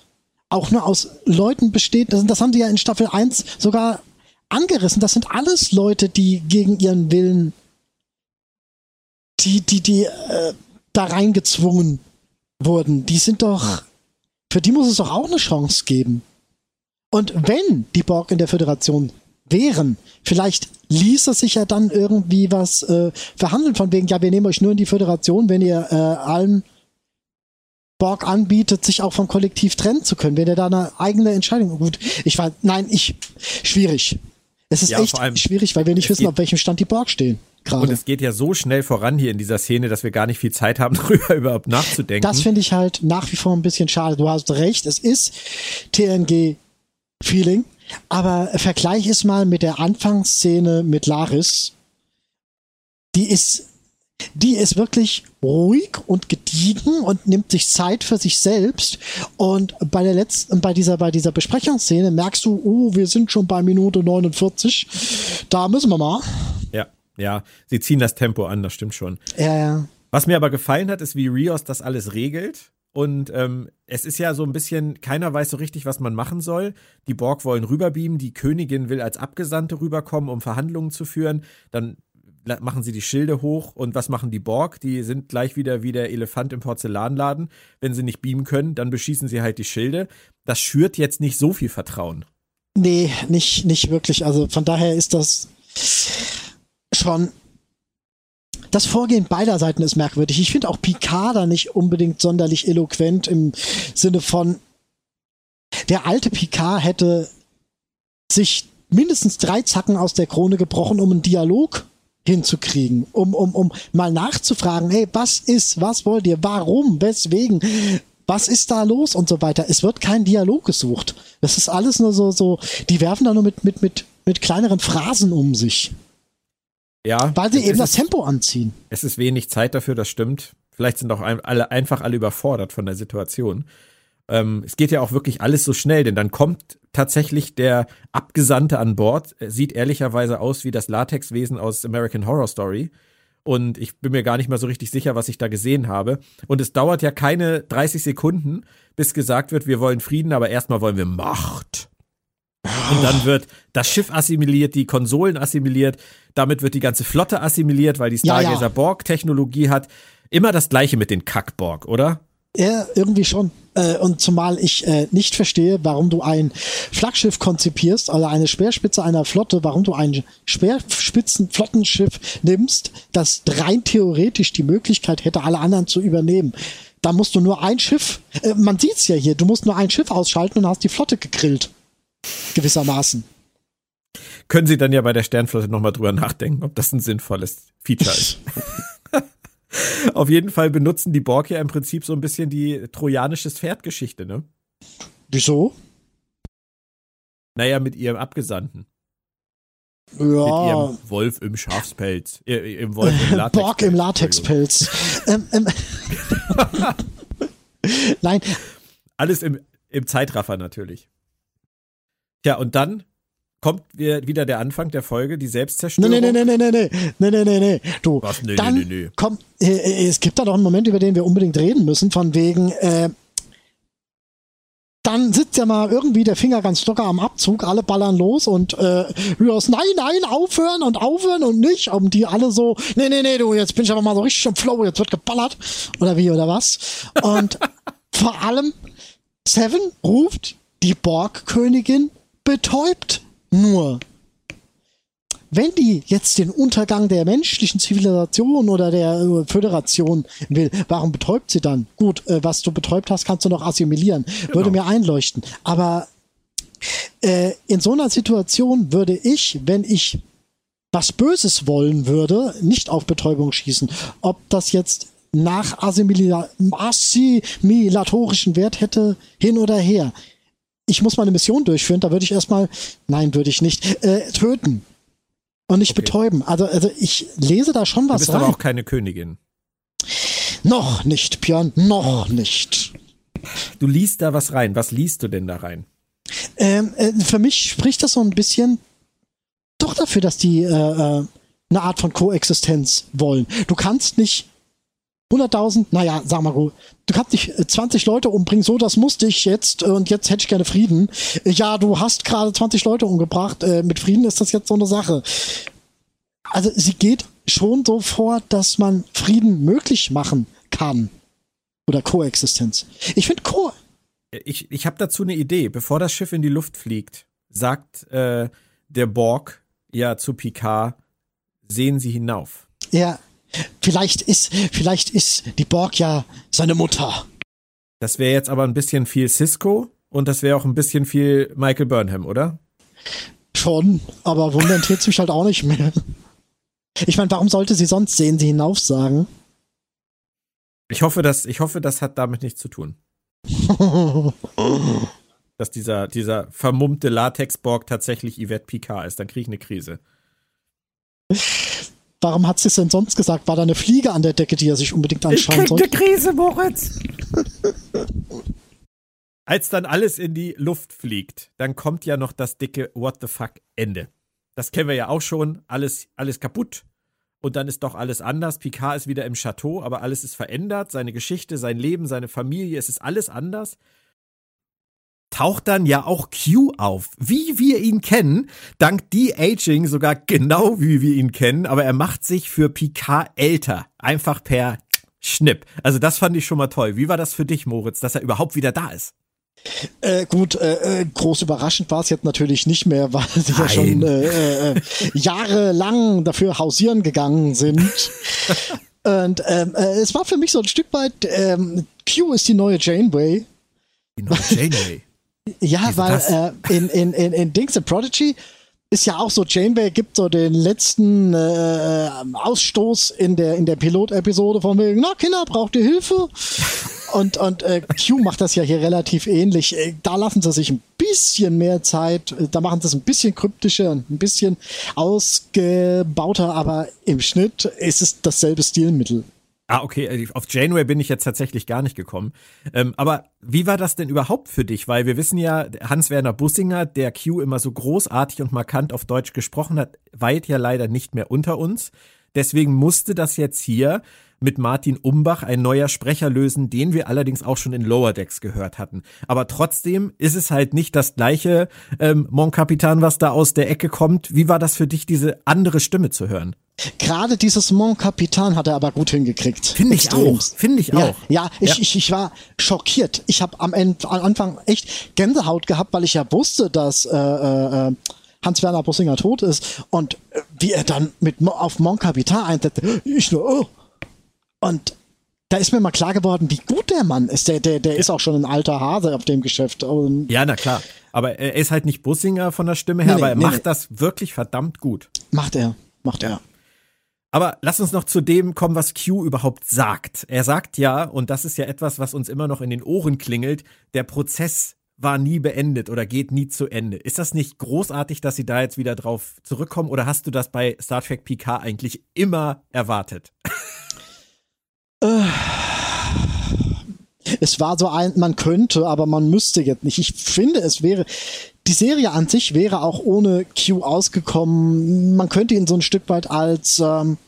Speaker 5: auch nur aus Leuten besteht. Das, das haben sie ja in Staffel 1 sogar angerissen. Das sind alles Leute, die gegen ihren Willen, die, die, die äh, da reingezwungen wurden. Die sind doch, für die muss es doch auch eine Chance geben. Und wenn die Borg in der Föderation wären, vielleicht ließe sich ja dann irgendwie was äh, verhandeln von wegen, ja, wir nehmen euch nur in die Föderation, wenn ihr äh, allen Borg anbietet, sich auch vom Kollektiv trennen zu können, wenn ihr da eine eigene Entscheidung. Gut, ich war, nein, ich, schwierig. Es ist
Speaker 4: Ja,
Speaker 5: echt
Speaker 4: allem,
Speaker 5: schwierig, weil wir nicht wissen, auf welchem Stand die Borg stehen.
Speaker 4: Und
Speaker 5: Gerade.
Speaker 4: es geht ja so schnell voran hier in dieser Szene, dass wir gar nicht viel Zeit haben, darüber überhaupt nachzudenken.
Speaker 5: Das finde ich halt nach wie vor ein bisschen schade. Du hast recht, es ist TNG-Feeling, aber vergleich es mal mit der Anfangsszene mit Laris. Die ist, die ist wirklich ruhig und gediegen und nimmt sich Zeit für sich selbst. Und bei der letzten, bei dieser, bei dieser Besprechungsszene merkst du, oh, wir sind schon bei Minute 49. Da müssen wir mal.
Speaker 4: ja, ja, sie ziehen das Tempo an, das stimmt schon.
Speaker 5: Ja, ja.
Speaker 4: Was mir aber gefallen hat, ist, wie Rios das alles regelt. Und ähm, es ist ja so ein bisschen, keiner weiß so richtig, was man machen soll. Die Borg wollen rüberbeamen, die Königin will als Abgesandte rüberkommen, um Verhandlungen zu führen. Dann machen sie die Schilde hoch und was machen die Borg? Die sind gleich wieder wie der Elefant im Porzellanladen. Wenn sie nicht beamen können, dann beschießen sie halt die Schilde. Das schürt jetzt nicht so viel Vertrauen.
Speaker 5: Nee, nicht, nicht wirklich. Also von daher ist das schon. Das Vorgehen beider Seiten ist merkwürdig. Ich finde auch Picard da nicht unbedingt sonderlich eloquent im Sinne von, der alte Picard hätte sich mindestens drei Zacken aus der Krone gebrochen, um einen Dialog hinzukriegen, um, um, um mal nachzufragen, hey, was ist, was wollt ihr, warum, weswegen, was ist da los und so weiter. Es wird kein Dialog gesucht. Das ist alles nur so, so, die werfen da nur mit, mit, mit, mit kleineren Phrasen um sich,
Speaker 4: Ja.
Speaker 5: weil sie eben das Tempo anziehen.
Speaker 4: Es ist wenig Zeit dafür, das stimmt. Vielleicht sind auch alle, einfach alle überfordert von der Situation. Ähm, es geht ja auch wirklich alles so schnell, denn dann kommt tatsächlich der Abgesandte an Bord, sieht ehrlicherweise aus wie das Latexwesen aus American Horror Story. Und ich bin mir gar nicht mal so richtig sicher, was ich da gesehen habe. Und es dauert ja keine 30 Sekunden, bis gesagt wird, wir wollen Frieden, aber erstmal wollen wir Macht. Und dann wird das Schiff assimiliert, die Konsolen assimiliert, damit wird die ganze Flotte assimiliert, weil die
Speaker 5: Ja,
Speaker 4: Stargazer
Speaker 5: ja.
Speaker 4: Borg-Technologie hat. Immer das gleiche mit den Kack-Borg, oder?
Speaker 5: Ja, irgendwie schon. Äh, und zumal ich äh, nicht verstehe, warum du ein Flaggschiff konzipierst, also eine Speerspitze einer Flotte, warum du ein Speerspitzenflottenschiff nimmst, das rein theoretisch die Möglichkeit hätte, alle anderen zu übernehmen. Da musst du nur ein Schiff, äh, man sieht's ja hier, du musst nur ein Schiff ausschalten und hast die Flotte gegrillt. Gewissermaßen.
Speaker 4: Können Sie dann ja bei der Sternflotte nochmal drüber nachdenken, ob das ein sinnvolles Feature ist. Auf jeden Fall benutzen die Borg ja im Prinzip so ein bisschen die trojanisches Pferdgeschichte, ne?
Speaker 5: Wieso?
Speaker 4: Naja, mit ihrem Abgesandten.
Speaker 5: Ja.
Speaker 4: Mit ihrem Wolf im Schafspelz. Äh, Im Wolf im Latex.
Speaker 5: Borg im Latexpelz. ähm, ähm, Nein,
Speaker 4: Alles im, im Zeitraffer natürlich. Ja, und dann kommt wieder der Anfang der Folge, die Selbstzerstörung.
Speaker 5: nee, nee, nee, nee, nee, nee, nee, nee, nee, nee. Du,
Speaker 4: Was? Nee,
Speaker 5: dann
Speaker 4: nee, nee, nee.
Speaker 5: kommt, äh, äh, es gibt da doch einen Moment, über den wir unbedingt reden müssen, von wegen, äh, dann sitzt ja mal irgendwie der Finger ganz locker am Abzug, alle ballern los und äh, hörst, nein, nein, aufhören und aufhören und nicht. Und die alle so, nee, nee, nee, du, jetzt bin ich aber mal so richtig im Flow, jetzt wird geballert. Oder wie, oder was? Und vor allem, Seven ruft die Borg-Königin betäubt nur. Wenn die jetzt den Untergang der menschlichen Zivilisation oder der äh, Föderation will, warum betäubt sie dann? Gut, äh, was du betäubt hast, kannst du noch assimilieren. Würde mir einleuchten. Aber äh, in so einer Situation würde ich, wenn ich was Böses wollen würde, nicht auf Betäubung schießen. Ob das jetzt nach Assimila assimilatorischen Wert hätte, hin oder her. Ich muss mal eine Mission durchführen, da würde ich erstmal, nein, würde ich nicht, äh, töten. Und nicht
Speaker 4: Okay.
Speaker 5: betäuben. Also, also ich lese da schon
Speaker 4: Du
Speaker 5: was
Speaker 4: bist
Speaker 5: rein.
Speaker 4: aber auch keine Königin.
Speaker 5: noch nicht, Björn, noch nicht.
Speaker 4: Du liest da was rein. Was liest du denn da rein?
Speaker 5: Ähm, äh, für mich spricht das so ein bisschen doch dafür, dass die äh, äh, eine Art von Koexistenz wollen. Du kannst nicht 100.000, naja, sag mal du kannst nicht äh, 20 Leute umbringen, so, das musste ich jetzt äh, und jetzt hätte ich gerne Frieden. Äh, Ja, du hast gerade 20 Leute umgebracht, äh, mit Frieden ist das jetzt so eine Sache. Also sie geht schon so vor, dass man Frieden möglich machen kann. Oder Koexistenz. Ich finde Ko
Speaker 4: Ich, ich habe dazu eine Idee. Bevor das Schiff in die Luft fliegt, sagt äh, der Borg ja zu Picard, sehen Sie hinauf.
Speaker 5: Ja, vielleicht ist, vielleicht ist die Borg ja seine Mutter.
Speaker 4: Das wäre jetzt aber ein bisschen viel Cisco und das wäre auch ein bisschen viel Michael Burnham, oder?
Speaker 5: Schon, aber wundern tut's mich halt auch nicht mehr. Ich meine, warum sollte sie sonst sehen sie hinauf sagen?
Speaker 4: Ich hoffe, dass, ich hoffe, das hat damit nichts zu tun. Dass dieser, dieser vermummte Latex-Borg tatsächlich Yvette Picard ist. Dann kriege ich eine Krise.
Speaker 5: Warum hat sie es denn sonst gesagt? War da eine Fliege an der Decke, die er sich unbedingt anschauen sollte?
Speaker 4: Krise, Moritz. Als dann alles in die Luft fliegt, dann kommt ja noch das dicke What the fuck Ende. Das kennen wir ja auch schon. Alles, alles kaputt. Und dann ist doch alles anders. Picard ist wieder im Chateau, aber alles ist verändert. Seine Geschichte, sein Leben, seine Familie, es ist alles anders. Taucht dann ja auch Q auf, wie wir ihn kennen, dank De-Aging sogar genau wie wir ihn kennen, aber er macht sich für Picard älter. Einfach per Schnipp. Also das fand ich schon mal toll. Wie war das für dich, Moritz, dass er überhaupt wieder da ist?
Speaker 5: Äh, gut, äh, äh, groß überraschend war es jetzt natürlich nicht mehr, weil sie ja schon äh, äh, jahrelang dafür hausieren gegangen sind. Und ähm, äh, es war für mich so ein Stück weit, ähm, Q ist die neue Janeway.
Speaker 4: Die neue Janeway.
Speaker 5: Ja,
Speaker 4: Wieso
Speaker 5: weil äh, in, in, in, in Dings in Prodigy ist ja auch so, Janeway gibt so den letzten äh, Ausstoß in der, in der Pilot-Episode von wegen, na Kinder, braucht ihr Hilfe? Und, und äh, Q macht das ja hier relativ ähnlich. Äh, Da lassen sie sich ein bisschen mehr Zeit, äh, da machen sie es ein bisschen kryptischer und ein bisschen ausgebauter, aber im Schnitt ist es dasselbe Stilmittel.
Speaker 4: Ah, okay, äh, auf Janeway bin ich jetzt tatsächlich gar nicht gekommen. Ähm, aber wie war das denn überhaupt für dich? Weil wir wissen ja, Hans-Werner Bussinger, der Q immer so großartig und markant auf Deutsch gesprochen hat, weilt ja leider nicht mehr unter uns. Deswegen musste das jetzt hier mit Martin Umbach ein neuer Sprecher lösen, den wir allerdings auch schon in Lower Decks gehört hatten. Aber trotzdem ist es halt nicht das gleiche ähm, Mon Capitan, was da aus der Ecke kommt. Wie war das für dich, diese andere Stimme zu hören?
Speaker 5: Gerade dieses Mon Capitan hat er aber gut hingekriegt.
Speaker 4: Finde ich auch. Finde ich
Speaker 5: ja,
Speaker 4: auch.
Speaker 5: Ja, ich,
Speaker 4: Ja.
Speaker 5: Ich, ich war schockiert. Ich habe am, Ende- am Anfang echt Gänsehaut gehabt, weil ich ja wusste, dass äh, äh, Hans-Werner Bussinger tot ist. Und äh, wie er dann mit auf Mon Capitan einsetzt, ich nur, oh. Und da ist mir mal klar geworden, wie gut der Mann ist. Der, der, der ist auch schon ein alter Hase auf dem Geschäft. Und
Speaker 4: Ja, na klar. Aber er ist halt nicht Bussinger von der Stimme her,
Speaker 5: nee,
Speaker 4: aber er
Speaker 5: nee,
Speaker 4: macht
Speaker 5: nee.
Speaker 4: das wirklich verdammt gut.
Speaker 5: macht er, macht er.
Speaker 4: Aber lass uns noch zu dem kommen, was Q überhaupt sagt. Er sagt ja, und das ist ja etwas, was uns immer noch in den Ohren klingelt, der Prozess war nie beendet oder geht nie zu Ende. Ist das nicht großartig, dass sie da jetzt wieder drauf zurückkommen oder hast du das bei Star Trek PK eigentlich immer erwartet?
Speaker 5: Es war so ein, man könnte, aber man müsste jetzt nicht. Ich finde, es wäre, die Serie an sich wäre auch ohne Q ausgekommen. Man könnte ihn so ein Stück weit als ähm,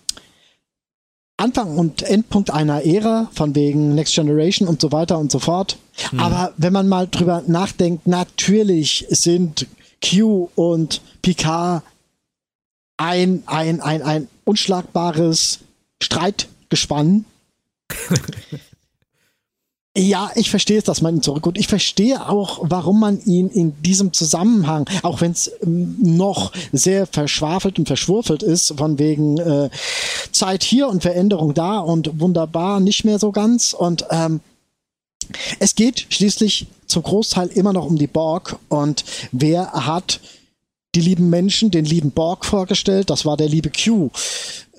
Speaker 5: Anfang und Endpunkt einer Ära, von wegen Next Generation und so weiter und so fort. Aber wenn man mal drüber nachdenkt, natürlich sind Q und Picard ein, ein, ein, ein unschlagbares Streitgespann. Ja, ich verstehe es, dass man ihn zurückholt. Ich verstehe auch, warum man ihn in diesem Zusammenhang, auch wenn es noch sehr verschwafelt und verschwurfelt ist, von wegen äh, Zeit hier und Veränderung da und wunderbar nicht mehr so ganz. Und ähm, es geht schließlich zum Großteil immer noch um die Borg. Und wer hat die lieben Menschen, den lieben Borg vorgestellt? Das war der liebe Q.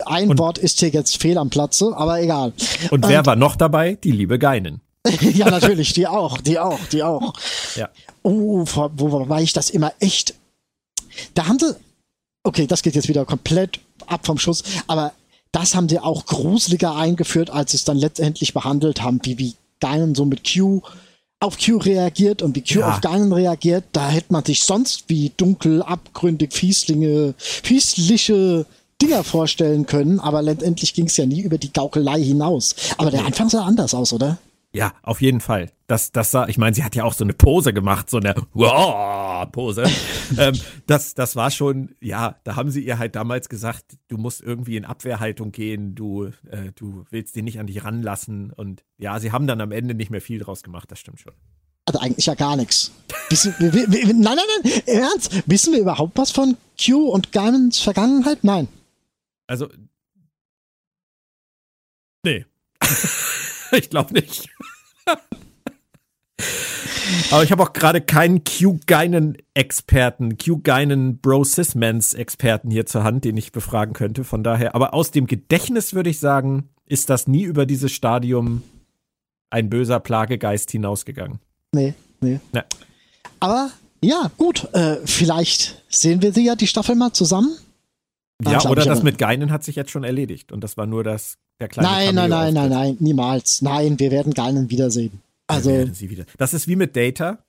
Speaker 5: Ein
Speaker 4: Und-
Speaker 5: Wort ist hier jetzt fehl am Platze, aber egal.
Speaker 4: Und wer war noch dabei? Die liebe Geinen.
Speaker 5: ja, natürlich, die auch, die auch, die auch.
Speaker 4: Ja.
Speaker 5: Oh, wo, wo war ich das immer echt? Da haben sie, okay, das geht jetzt wieder komplett ab vom Schuss, aber das haben sie auch gruseliger eingeführt, als sie es dann letztendlich behandelt haben, wie, wie Geinen so mit Q auf Q reagiert und wie Q
Speaker 4: Ja.
Speaker 5: auf Geinen reagiert. Da hätte man sich sonst wie dunkel, abgründig, fieslinge, fiesliche Dinger vorstellen können, aber letztendlich ging es ja nie über die Gaukelei hinaus. Aber der Anfang sah anders aus, oder?
Speaker 4: Ja, auf jeden Fall. Das, das sah, ich meine, sie hat ja auch so eine Pose gemacht, so eine wow, Pose. ähm, das, das war schon, ja, da haben sie ihr halt damals gesagt, du musst irgendwie in Abwehrhaltung gehen, du, äh, du willst den nicht an dich ranlassen. Und ja, sie haben dann am Ende nicht mehr viel draus gemacht, das stimmt schon.
Speaker 5: Also eigentlich ja gar nichts. Wissen, wir, wir, wir, nein, nein, nein, Ernst. Wissen wir überhaupt was von Q und Garmins Vergangenheit? Nein.
Speaker 4: Also. Nee. ich glaube nicht. Aber ich habe auch gerade keinen Q-Geinen-Experten, Q-Geinen-Bro-Sysmans-Experten hier zur Hand, den ich befragen könnte. Von daher, aber aus dem Gedächtnis würde ich sagen, ist das nie über dieses Stadium ein böser Plagegeist hinausgegangen.
Speaker 5: Nee, nee.
Speaker 4: Ne.
Speaker 5: Aber ja, gut. Äh, vielleicht sehen wir sie ja die Staffel mal zusammen.
Speaker 4: Ja, oder das mit Geinen hat sich jetzt schon erledigt. Und das war nur das, der kleine
Speaker 5: Nein, nein, nein, nein, nein, niemals. Nein, wir werden Garmin wiedersehen. Also,
Speaker 4: Wir werden sie wieder. Das ist wie mit Data.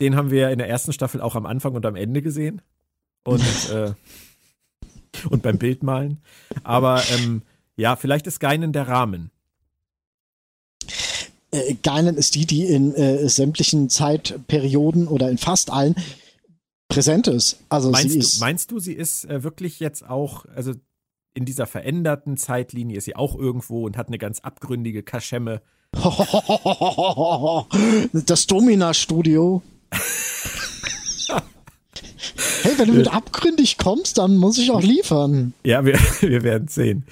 Speaker 4: Den haben wir in der ersten Staffel auch am Anfang und am Ende gesehen. Und, äh, und beim Bildmalen. Aber ähm, ja, vielleicht ist Geinen der Rahmen.
Speaker 5: äh, Geinen ist die, die in äh, sämtlichen Zeitperioden oder in fast allen präsent ist. Also
Speaker 4: Meinst
Speaker 5: sie
Speaker 4: du,
Speaker 5: ist.
Speaker 4: meinst du, sie ist äh, wirklich jetzt auch, also in dieser veränderten Zeitlinie ist sie auch irgendwo und hat eine ganz abgründige Kaschemme.
Speaker 5: Das Domina-Studio. hey, wenn du mit abgründig kommst, dann muss ich auch liefern.
Speaker 4: Ja, wir, wir werden sehen.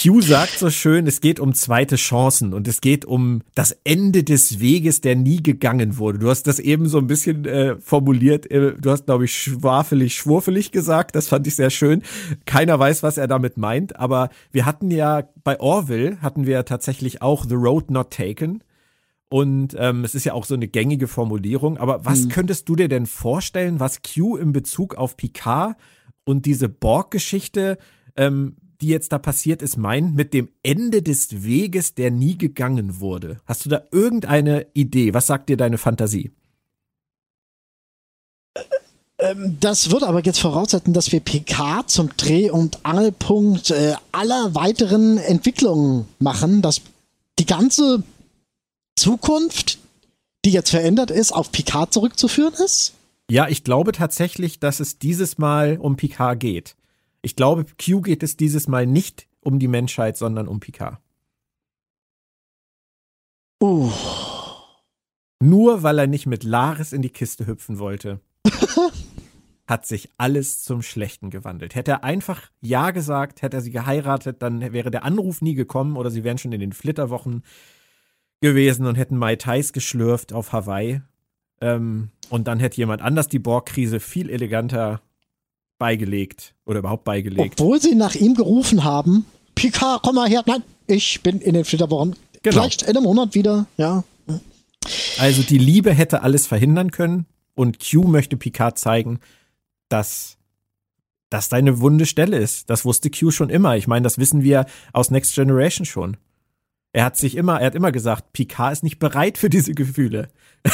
Speaker 4: Q sagt so schön, es geht um zweite Chancen und es geht um das Ende des Weges, der nie gegangen wurde. Du hast das eben so ein bisschen äh, formuliert. Äh, du hast, glaube ich, schwafelig, schwurfelig gesagt. Das fand ich sehr schön. Keiner weiß, was er damit meint. Aber wir hatten ja bei Orville hatten wir ja tatsächlich auch The Road Not Taken. Und ähm, es ist ja auch so eine gängige Formulierung. Aber was könntest du dir denn vorstellen, was Q in Bezug auf Picard und diese Borg-Geschichte, ähm, die jetzt da passiert ist, meint mit dem Ende des Weges, der nie gegangen wurde? Hast du da irgendeine Idee? Was sagt dir deine Fantasie?
Speaker 5: Ähm, das würde aber jetzt voraussetzen, dass wir PK zum Dreh- und Angelpunkt äh, aller weiteren Entwicklungen machen, dass die ganze Zukunft, die jetzt verändert ist, auf Picard zurückzuführen ist?
Speaker 4: Ja, ich glaube tatsächlich, dass es dieses Mal um Picard geht. Ich glaube, Q geht es dieses Mal nicht um die Menschheit, sondern um Picard.
Speaker 5: Uh.
Speaker 4: Nur weil er nicht mit Laris in die Kiste hüpfen wollte, hat sich alles zum Schlechten gewandelt. Hätte er einfach Ja gesagt, hätte er sie geheiratet, dann wäre der Anruf nie gekommen oder sie wären schon in den Flitterwochen gewesen und hätten Mai Tais geschlürft auf Hawaii. Ähm, und dann hätte jemand anders die Borg-Krise viel eleganter beigelegt oder überhaupt beigelegt.
Speaker 5: Obwohl sie nach ihm gerufen haben, Picard, komm mal her. Nein, ich bin in den Flitterwochen.
Speaker 4: Genau.
Speaker 5: Vielleicht in einem Monat wieder, ja.
Speaker 4: Also die Liebe hätte alles verhindern können und Q möchte Picard zeigen, dass das deine wunde Stelle ist. Das wusste Q schon immer. Ich meine, das wissen wir aus Next Generation schon. Er hat sich immer, er hat immer gesagt, Picard ist nicht bereit für diese Gefühle.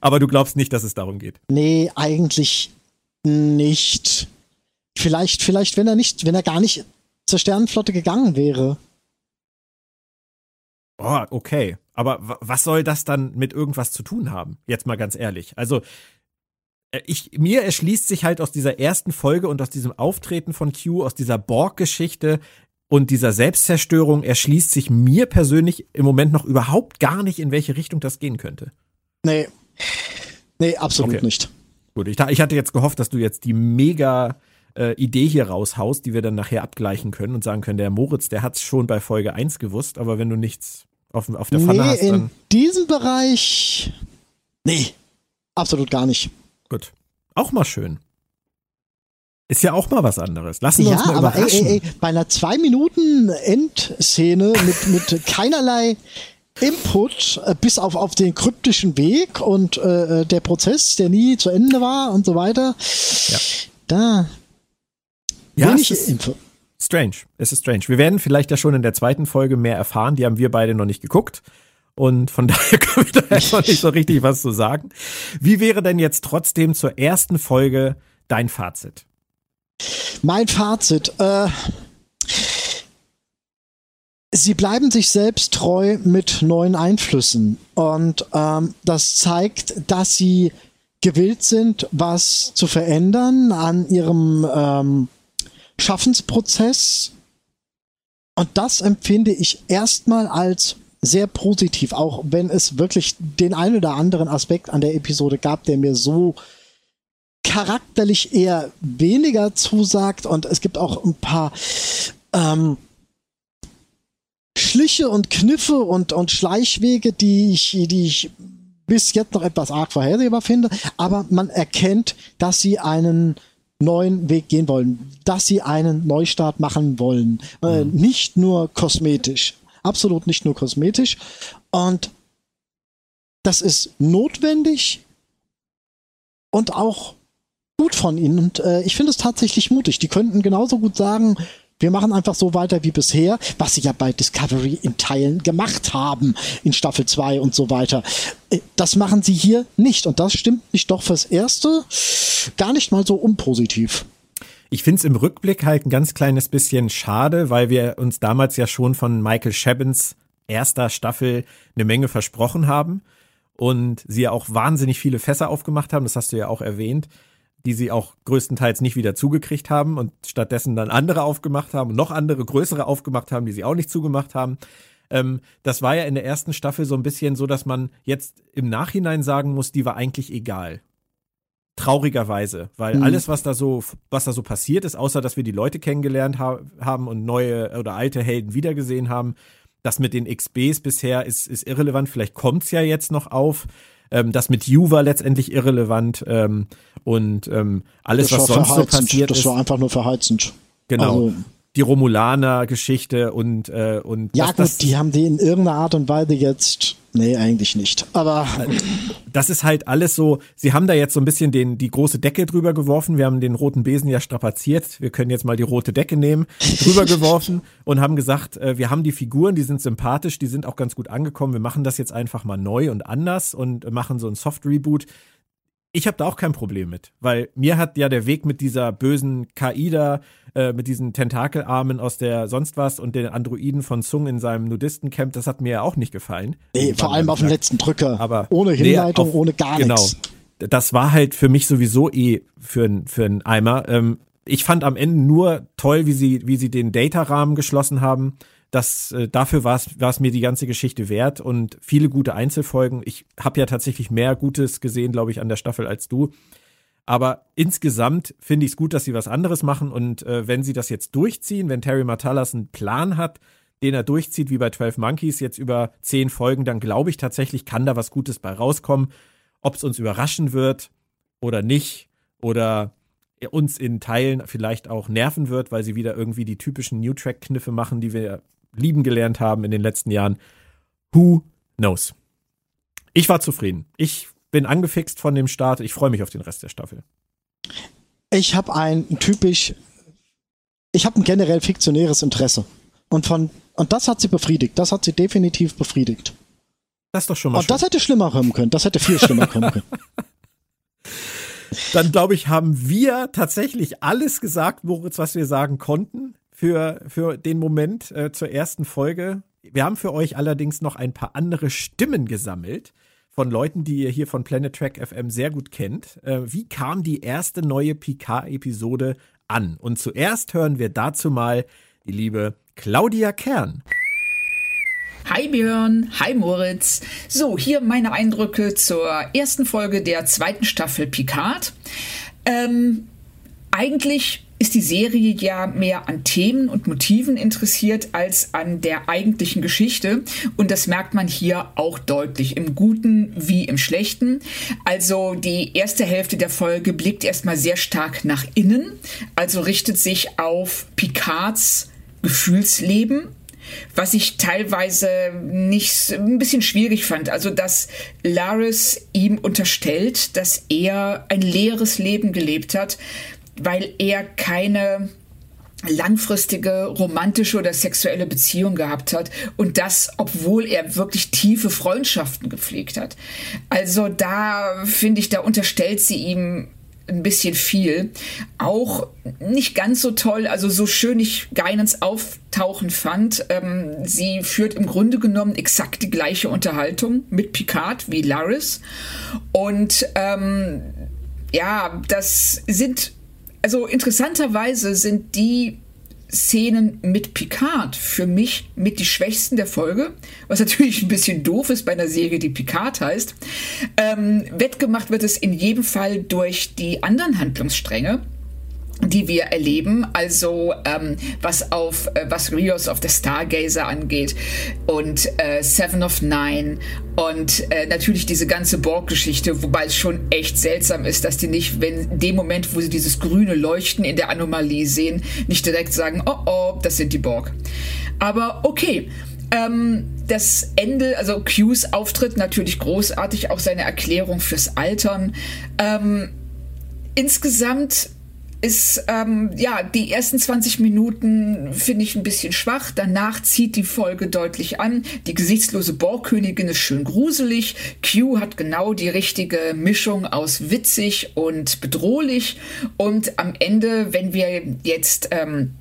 Speaker 4: Aber du glaubst nicht, dass es darum geht.
Speaker 5: Nee, eigentlich nicht. Vielleicht, vielleicht, wenn er nicht, wenn er gar nicht zur Sternenflotte gegangen wäre.
Speaker 4: Oh, okay. Aber was soll das dann mit irgendwas zu tun haben? Jetzt mal ganz ehrlich. Also, äh, ich, mir erschließt sich halt aus dieser ersten Folge und aus diesem Auftreten von Q, aus dieser Borg-Geschichte und dieser Selbstzerstörung erschließt sich mir persönlich im Moment noch überhaupt gar nicht, in welche Richtung das gehen könnte.
Speaker 5: Nee. Nee, absolut
Speaker 4: Okay.
Speaker 5: nicht.
Speaker 4: Gut, ich, ich hatte jetzt gehofft, dass du jetzt die mega äh, Idee hier raushaust, die wir dann nachher abgleichen können und sagen können, der Moritz, der hat's schon bei Folge 1 gewusst, aber wenn du nichts auf, auf der Pfanne
Speaker 5: nee,
Speaker 4: hast,
Speaker 5: in
Speaker 4: dann
Speaker 5: diesem Bereich. Nee, absolut gar nicht.
Speaker 4: gut. Auch mal schön. Ist ja auch mal was anderes. Lassen wir
Speaker 5: Ja,
Speaker 4: uns mal
Speaker 5: aber ey,
Speaker 4: überraschen.
Speaker 5: ey, ey, bei einer zwei Minuten Endszene mit, mit keinerlei Input, äh, bis auf, auf den kryptischen Weg und äh, der Prozess, der nie zu Ende war und so weiter.
Speaker 4: Ja.
Speaker 5: Da
Speaker 4: Ja,
Speaker 5: wenig Info.
Speaker 4: strange. Es ist strange. Wir werden vielleicht ja schon in der zweiten Folge mehr erfahren. Die haben wir beide noch nicht geguckt. Und von daher können wir da jetzt noch nicht so richtig was zu sagen. Wie wäre denn jetzt trotzdem zur ersten Folge dein Fazit?
Speaker 5: Mein Fazit, äh, sie bleiben sich selbst treu mit neuen Einflüssen. Und ähm, das zeigt, dass sie gewillt sind, was zu verändern an ihrem ähm, Schaffensprozess. Und das empfinde ich erstmal als sehr positiv, auch wenn es wirklich den einen oder anderen Aspekt an der Episode gab, der mir so charakterlich eher weniger zusagt und es gibt auch ein paar ähm, Schliche und Kniffe und, und Schleichwege, die ich, die ich bis jetzt noch etwas arg vorhersehbar finde, aber man erkennt, dass sie einen neuen Weg gehen wollen, dass sie einen Neustart machen wollen. Äh, nicht nur kosmetisch. Absolut nicht nur kosmetisch. Und das ist notwendig und auch gut von ihnen. Und äh, ich finde es tatsächlich mutig. Die könnten genauso gut sagen, wir machen einfach so weiter wie bisher, was sie ja bei Discovery in Teilen gemacht haben, in Staffel 2 und so weiter. Äh, Das machen sie hier nicht. Und das stimmt mich doch fürs Erste gar nicht mal so unpositiv.
Speaker 4: Ich finde es im Rückblick halt ein ganz kleines bisschen schade, weil wir uns damals ja schon von Michael Shabbins erster Staffel eine Menge versprochen haben und sie ja auch wahnsinnig viele Fässer aufgemacht haben, das hast du ja auch erwähnt, die sie auch größtenteils nicht wieder zugekriegt haben und stattdessen dann andere aufgemacht haben und noch andere größere aufgemacht haben, die sie auch nicht zugemacht haben. Ähm, das war ja in der ersten Staffel so ein bisschen so, dass man jetzt im Nachhinein sagen muss, die war eigentlich egal. Traurigerweise, weil
Speaker 5: Mhm.
Speaker 4: alles, was da so, was da so passiert ist, außer dass wir die Leute kennengelernt ha haben und neue oder alte Helden wiedergesehen haben, das mit den XBs bisher ist, ist irrelevant. Vielleicht kommt's ja jetzt noch auf. Ähm, das mit You war letztendlich irrelevant ähm, und ähm, alles, was sonst so passiert
Speaker 5: das
Speaker 4: ist,
Speaker 5: war einfach nur verheizend.
Speaker 4: genau.
Speaker 5: Also,
Speaker 4: die Romulaner-Geschichte und und, äh, und
Speaker 5: ja
Speaker 4: das,
Speaker 5: gut,
Speaker 4: das,
Speaker 5: die haben die in irgendeiner Art und Weise jetzt. Nee, eigentlich nicht. Aber
Speaker 4: das ist halt alles so, sie haben da jetzt so ein bisschen den, die große Decke drüber geworfen. Wir haben den roten Besen ja strapaziert. Wir können jetzt mal die rote Decke nehmen, drüber geworfen und haben gesagt, äh, wir haben die Figuren, die sind sympathisch, die sind auch ganz gut angekommen. Wir machen das jetzt einfach mal neu und anders und machen so ein Soft-Reboot. Ich habe da auch kein Problem mit, weil mir hat ja der Weg mit dieser bösen KI da, äh, mit diesen Tentakelarmen aus der sonst was und den Androiden von Sung in seinem Nudistencamp, das hat mir ja auch nicht gefallen.
Speaker 5: Nee, vor allem auf den letzten Drücker.
Speaker 4: Aber
Speaker 5: ohne Hinleitung,
Speaker 4: nee, auf,
Speaker 5: ohne gar
Speaker 4: genau.
Speaker 5: nichts.
Speaker 4: Das war halt für mich sowieso eh für, für einen Eimer. Ähm, ich fand am Ende nur toll, wie sie, wie sie den Data-Rahmen geschlossen haben das, äh, dafür war es mir die ganze Geschichte wert und viele gute Einzelfolgen. Ich habe ja tatsächlich mehr Gutes gesehen, glaube ich, an der Staffel als du. Aber insgesamt finde ich es gut, dass sie was anderes machen. Und äh, wenn sie das jetzt durchziehen, wenn Terry Matalas einen Plan hat, den er durchzieht, wie bei 12 Monkeys, jetzt über zehn Folgen, dann glaube ich tatsächlich, kann da was Gutes bei rauskommen. Ob es uns überraschen wird oder nicht, oder uns in Teilen vielleicht auch nerven wird, weil sie wieder irgendwie die typischen New Track-Kniffe machen, die wir lieben gelernt haben in den letzten Jahren. Who knows? Ich war zufrieden. Ich bin angefixt von dem Start. Ich freue mich auf den Rest der Staffel.
Speaker 5: Ich habe ein typisch, ich habe ein generell fiktionäres Interesse. Und von, und das hat sie befriedigt. Das hat sie definitiv befriedigt.
Speaker 4: Das ist doch schon mal
Speaker 5: Und schön. das hätte schlimmer kommen können. Das hätte viel schlimmer kommen können.
Speaker 4: Dann glaube ich, haben wir tatsächlich alles gesagt, Moritz, was wir sagen konnten für, für den Moment äh, zur ersten Folge. Wir haben für euch allerdings noch ein paar andere Stimmen gesammelt von Leuten, die ihr hier von Planet Track FM sehr gut kennt. Äh, wie kam die erste neue Picard-Episode an? Und zuerst hören wir dazu mal die liebe Claudia Kern.
Speaker 6: Hi Björn, hi Moritz. So, hier meine Eindrücke zur ersten Folge der zweiten Staffel Picard. Ähm, eigentlich ist die Serie ja mehr an Themen und Motiven interessiert als an der eigentlichen Geschichte. Und das merkt man hier auch deutlich, im Guten wie im Schlechten. Also die erste Hälfte der Folge blickt erstmal sehr stark nach innen, also richtet sich auf Picards Gefühlsleben was ich teilweise nicht ein bisschen schwierig fand. Also, dass Laris ihm unterstellt, dass er ein leeres Leben gelebt hat, weil er keine langfristige romantische oder sexuelle Beziehung gehabt hat und das, obwohl er wirklich tiefe Freundschaften gepflegt hat. Also da finde ich, da unterstellt sie ihm ein bisschen viel. Auch nicht ganz so toll, also so schön ich Geinens Auftauchen fand. Ähm, sie führt im Grunde genommen exakt die gleiche Unterhaltung mit Picard wie Laris. Und ähm, ja, das sind also interessanterweise sind die Szenen mit Picard für mich mit die schwächsten der Folge, was natürlich ein bisschen doof ist bei einer Serie, die Picard heißt. Ähm, wettgemacht wird es in jedem Fall durch die anderen Handlungsstränge die wir erleben, also ähm, was auf äh, was Rios of the Stargazer angeht und äh, Seven of Nine und äh, natürlich diese ganze Borg-Geschichte, wobei es schon echt seltsam ist, dass die nicht, wenn dem Moment, wo sie dieses grüne Leuchten in der Anomalie sehen, nicht direkt sagen, oh oh, das sind die Borg. Aber okay. Ähm, das Ende, also Q's Auftritt natürlich großartig, auch seine Erklärung fürs Altern. Ähm, insgesamt ist, ähm, ja, die ersten 20 Minuten finde ich ein bisschen schwach. Danach zieht die Folge deutlich an. Die gesichtslose Borgkönigin ist schön gruselig. Q hat genau die richtige Mischung aus witzig und bedrohlich. Und am Ende, wenn wir jetzt ähm,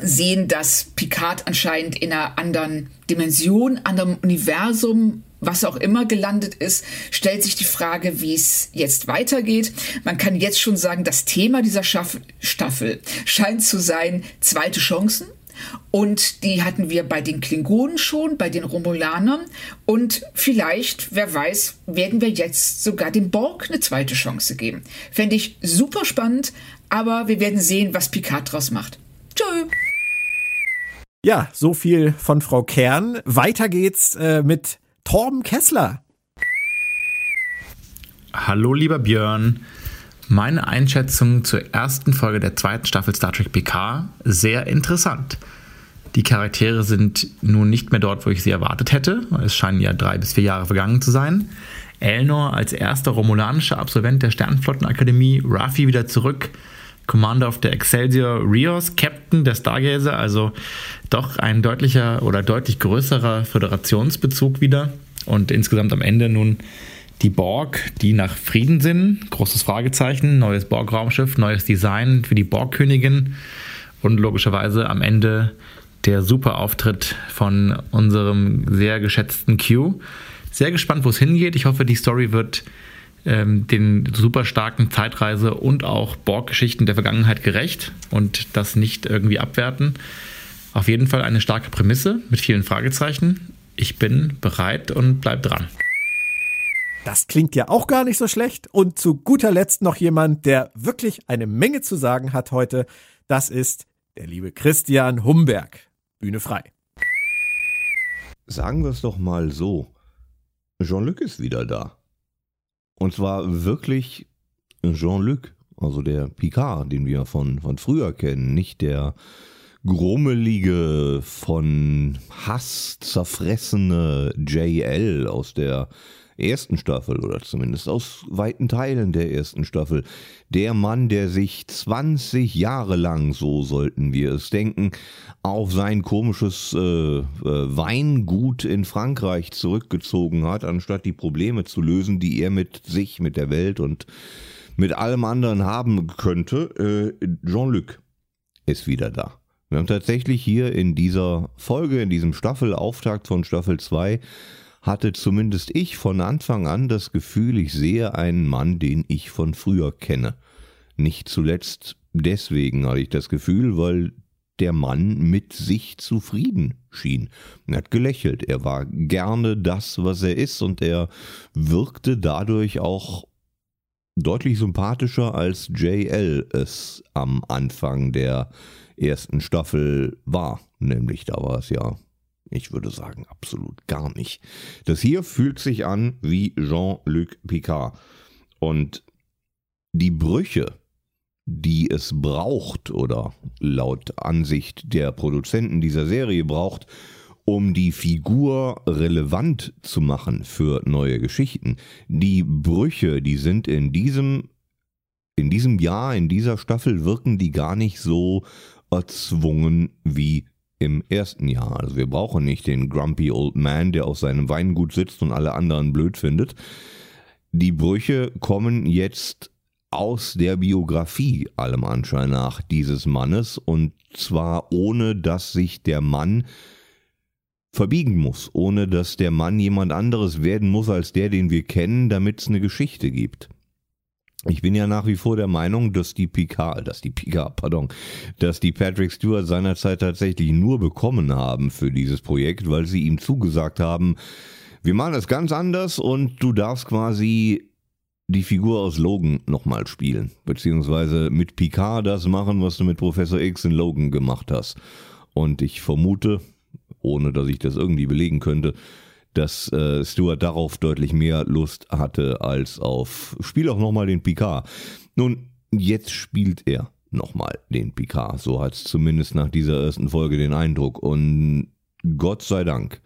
Speaker 6: sehen, dass Picard anscheinend in einer anderen Dimension, anderem Universum was auch immer gelandet ist, stellt sich die Frage, wie es jetzt weitergeht. Man kann jetzt schon sagen, das Thema dieser Schaff Staffel scheint zu sein zweite Chancen. Und die hatten wir bei den Klingonen schon, bei den Romulanern. Und vielleicht, wer weiß, werden wir jetzt sogar dem Borg eine zweite Chance geben. Fände ich super spannend, aber wir werden sehen, was Picard draus macht. Tschö.
Speaker 4: Ja, so viel von Frau Kern. Weiter geht's äh, mit Torben Kessler.
Speaker 7: Hallo, lieber Björn. Meine Einschätzung zur ersten Folge der zweiten Staffel Star Trek PK sehr interessant. Die Charaktere sind nun nicht mehr dort, wo ich sie erwartet hätte. Es scheinen ja drei bis vier Jahre vergangen zu sein. Elnor als erster romulanischer Absolvent der Sternflottenakademie, Raffi wieder zurück, Commander of the Excelsior Rios, Captain der Stargazer, also doch ein deutlicher oder deutlich größerer Föderationsbezug wieder und insgesamt am Ende nun Die Borg, die nach Frieden sind, großes Fragezeichen, neues Borg-Raumschiff, neues Design für die Borg-Königin und logischerweise am Ende der super Auftritt von unserem sehr geschätzten Q. Sehr gespannt, wo es hingeht. Ich hoffe, die Story wird ähm, den super starken Zeitreise- und auch Borg-Geschichten der Vergangenheit gerecht und das nicht irgendwie abwerten. Auf jeden Fall eine starke Prämisse mit vielen Fragezeichen. Ich bin bereit und bleib dran.
Speaker 4: Das klingt ja auch gar nicht so schlecht. Und zu guter Letzt noch jemand, der wirklich eine Menge zu sagen hat heute. Das ist der liebe Christian Humberg. Bühne frei.
Speaker 8: Sagen wir es doch mal so. Jean-Luc ist wieder da. Und zwar wirklich Jean-Luc, also der Picard, den wir von, von früher kennen, nicht der grummelige, von Hass zerfressene JL aus der ersten Staffel oder zumindest aus weiten Teilen der ersten Staffel. Der Mann, der sich 20 Jahre lang, so sollten wir es denken, auf sein komisches äh, äh, Weingut in Frankreich zurückgezogen hat, anstatt die Probleme zu lösen, die er mit sich, mit der Welt und mit allem anderen haben könnte. Äh, Jean-Luc ist wieder da. Wir haben tatsächlich hier in dieser Folge, in diesem Staffelauftakt von Staffel 2, hatte zumindest ich von Anfang an das Gefühl, ich sehe einen Mann, den ich von früher kenne. Nicht zuletzt deswegen hatte ich das Gefühl, weil der Mann mit sich zufrieden schien. Er hat gelächelt, er war gerne das, was er ist und er wirkte dadurch auch deutlich sympathischer als JL es am Anfang der ersten Staffel war. Nämlich da war es ja ich würde sagen, absolut gar nicht. Das hier fühlt sich an wie Jean-Luc Picard. Und die Brüche, die es braucht oder laut Ansicht der Produzenten dieser Serie braucht, um die Figur relevant zu machen für neue Geschichten. Die Brüche, die sind in diesem in diesem Jahr, in dieser Staffel wirken die gar nicht so erzwungen wie im ersten Jahr. Also wir brauchen nicht den grumpy old man, der auf seinem Weingut sitzt und alle anderen blöd findet. Die Brüche kommen jetzt aus der Biografie allem Anschein nach dieses Mannes und zwar ohne dass sich der Mann verbiegen muss, ohne dass der Mann jemand anderes werden muss als der, den wir kennen, damit es eine Geschichte gibt. Ich bin ja nach wie vor der Meinung, dass die Picard, dass die Picard, pardon, dass die Patrick Stewart seinerzeit tatsächlich nur bekommen haben für dieses Projekt, weil sie ihm zugesagt haben, wir machen das ganz anders und du darfst quasi die Figur aus Logan nochmal spielen, beziehungsweise mit Picard das machen, was du mit Professor X in Logan gemacht hast. Und ich vermute, ohne dass ich das irgendwie belegen könnte, dass äh, Stuart darauf deutlich mehr Lust hatte als auf Spiel auch nochmal den Picard. Nun, jetzt spielt er nochmal den Picard. So hat es zumindest nach dieser ersten Folge den Eindruck. Und Gott sei Dank.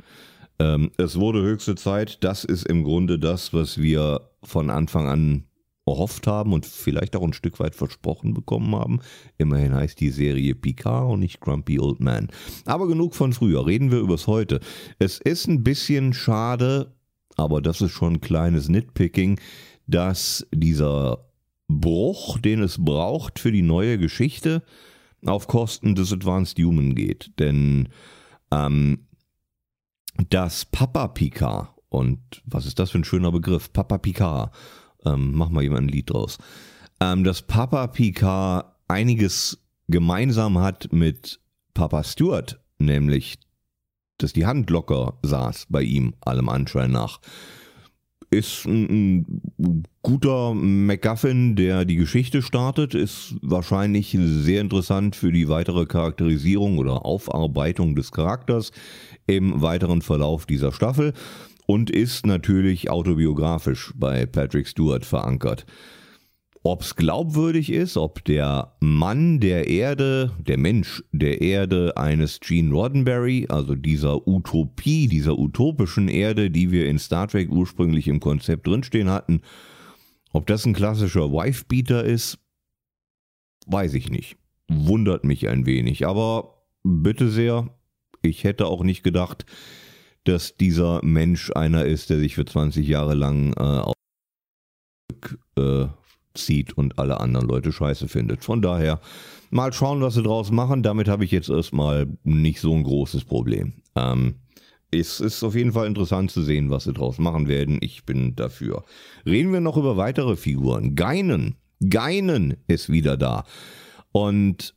Speaker 8: Ähm, es wurde höchste Zeit. Das ist im Grunde das, was wir von Anfang an erhofft haben und vielleicht auch ein Stück weit versprochen bekommen haben. Immerhin heißt die Serie Picard und nicht Grumpy Old Man. Aber genug von früher, reden wir übers Heute. Es ist ein bisschen schade, aber das ist schon ein kleines Nitpicking, dass dieser Bruch, den es braucht für die neue Geschichte, auf Kosten des Advanced Human geht. Denn ähm, das Papa Picard, und was ist das für ein schöner Begriff? Papa Picard ähm, mach mal jemand ein Lied draus. Ähm, dass Papa Picard einiges gemeinsam hat mit Papa Stewart, nämlich, dass die Hand locker saß bei ihm, allem Anschein nach. Ist ein, ein guter MacGuffin, der die Geschichte startet, ist wahrscheinlich sehr interessant für die weitere Charakterisierung oder Aufarbeitung des Charakters im weiteren Verlauf dieser Staffel und ist natürlich autobiografisch bei Patrick Stewart verankert. Ob es glaubwürdig ist, ob der Mann der Erde, der Mensch der Erde eines Gene Roddenberry, also dieser Utopie, dieser utopischen Erde, die wir in Star Trek ursprünglich im Konzept drinstehen hatten, ob das ein klassischer Wifebeater ist, weiß ich nicht. Wundert mich ein wenig, aber bitte sehr, ich hätte auch nicht gedacht, dass dieser Mensch einer ist, der sich für 20 Jahre lang äh, äh, zieht und alle anderen Leute scheiße findet. Von daher mal schauen, was sie draus machen. Damit habe ich jetzt erstmal nicht so ein großes Problem. Ähm, es ist auf jeden Fall interessant zu sehen, was sie draus machen werden. Ich bin dafür. Reden wir noch über weitere Figuren. Geinen. Geinen ist wieder da. Und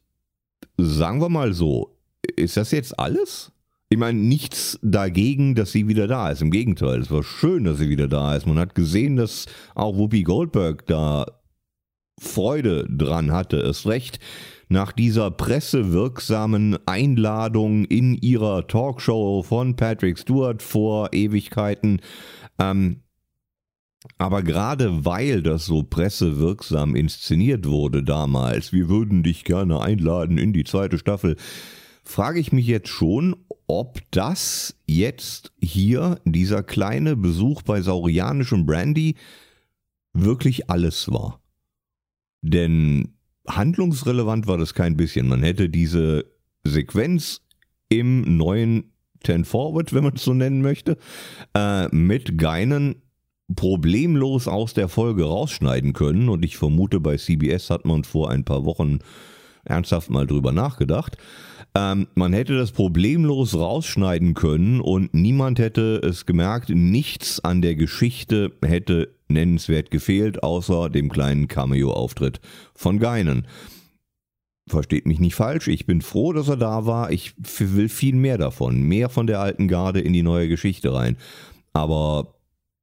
Speaker 8: sagen wir mal so, ist das jetzt alles? Ich meine, nichts dagegen, dass sie wieder da ist. Im Gegenteil, es war schön, dass sie wieder da ist. Man hat gesehen, dass auch Whoopi Goldberg da Freude dran hatte. Es recht nach dieser pressewirksamen Einladung in ihrer Talkshow von Patrick Stewart vor Ewigkeiten. Ähm, aber gerade weil das so pressewirksam inszeniert wurde damals, wir würden dich gerne einladen in die zweite Staffel, frage ich mich jetzt schon, ob das jetzt hier, dieser kleine Besuch bei saurianischem Brandy, wirklich alles war. Denn handlungsrelevant war das kein bisschen. Man hätte diese Sequenz im neuen Ten Forward, wenn man es so nennen möchte, äh, mit Geinen problemlos aus der Folge rausschneiden können. Und ich vermute, bei CBS hat man vor ein paar Wochen ernsthaft mal drüber nachgedacht. Ähm, man hätte das problemlos rausschneiden können und niemand hätte es gemerkt. Nichts an der Geschichte hätte nennenswert gefehlt, außer dem kleinen Cameo-Auftritt von Geinen. Versteht mich nicht falsch, ich bin froh, dass er da war. Ich will viel mehr davon, mehr von der alten Garde in die neue Geschichte rein. Aber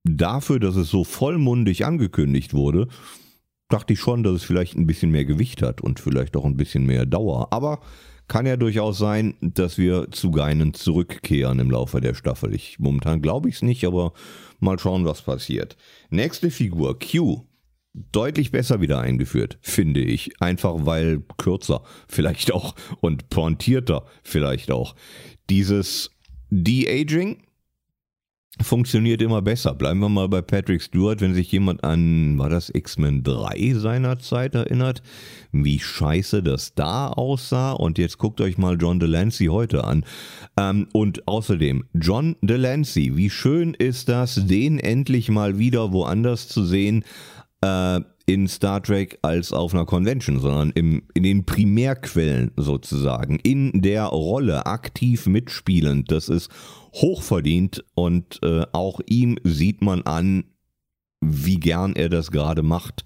Speaker 8: dafür, dass es so vollmundig angekündigt wurde, dachte ich schon, dass es vielleicht ein bisschen mehr Gewicht hat und vielleicht auch ein bisschen mehr Dauer. Aber kann ja durchaus sein, dass wir zu Geinen zurückkehren im Laufe der Staffel. Ich, momentan glaube ich es nicht, aber mal schauen, was passiert. Nächste Figur, Q. Deutlich besser wieder eingeführt, finde ich. Einfach weil kürzer vielleicht auch und pointierter vielleicht auch. Dieses De-Aging funktioniert immer besser. Bleiben wir mal bei Patrick Stewart, wenn sich jemand an, war das X-Men 3 seinerzeit erinnert, wie scheiße das da aussah. Und jetzt guckt euch mal John Delancey heute an. Ähm, und außerdem, John Delancey, wie schön ist das, den endlich mal wieder woanders zu sehen. Äh, in Star Trek als auf einer Convention, sondern im, in den Primärquellen sozusagen, in der Rolle aktiv mitspielend. Das ist hochverdient und äh, auch ihm sieht man an, wie gern er das gerade macht.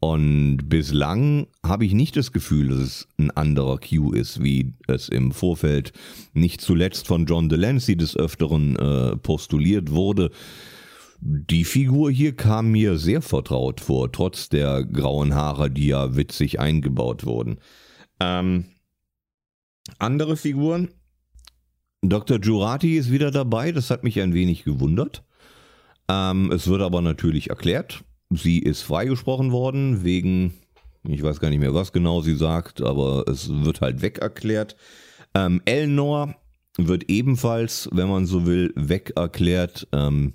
Speaker 8: Und bislang habe ich nicht das Gefühl, dass es ein anderer Q ist, wie es im Vorfeld nicht zuletzt von John Delancey des Öfteren äh, postuliert wurde. Die Figur hier kam mir sehr vertraut vor, trotz der grauen Haare, die ja witzig eingebaut wurden. Ähm, andere Figuren. Dr. Jurati ist wieder dabei, das hat mich ein wenig gewundert. Ähm, es wird aber natürlich erklärt. Sie ist freigesprochen worden wegen, ich weiß gar nicht mehr, was genau sie sagt, aber es wird halt weg erklärt. Ähm, Elnor wird ebenfalls, wenn man so will, weg erklärt. Ähm,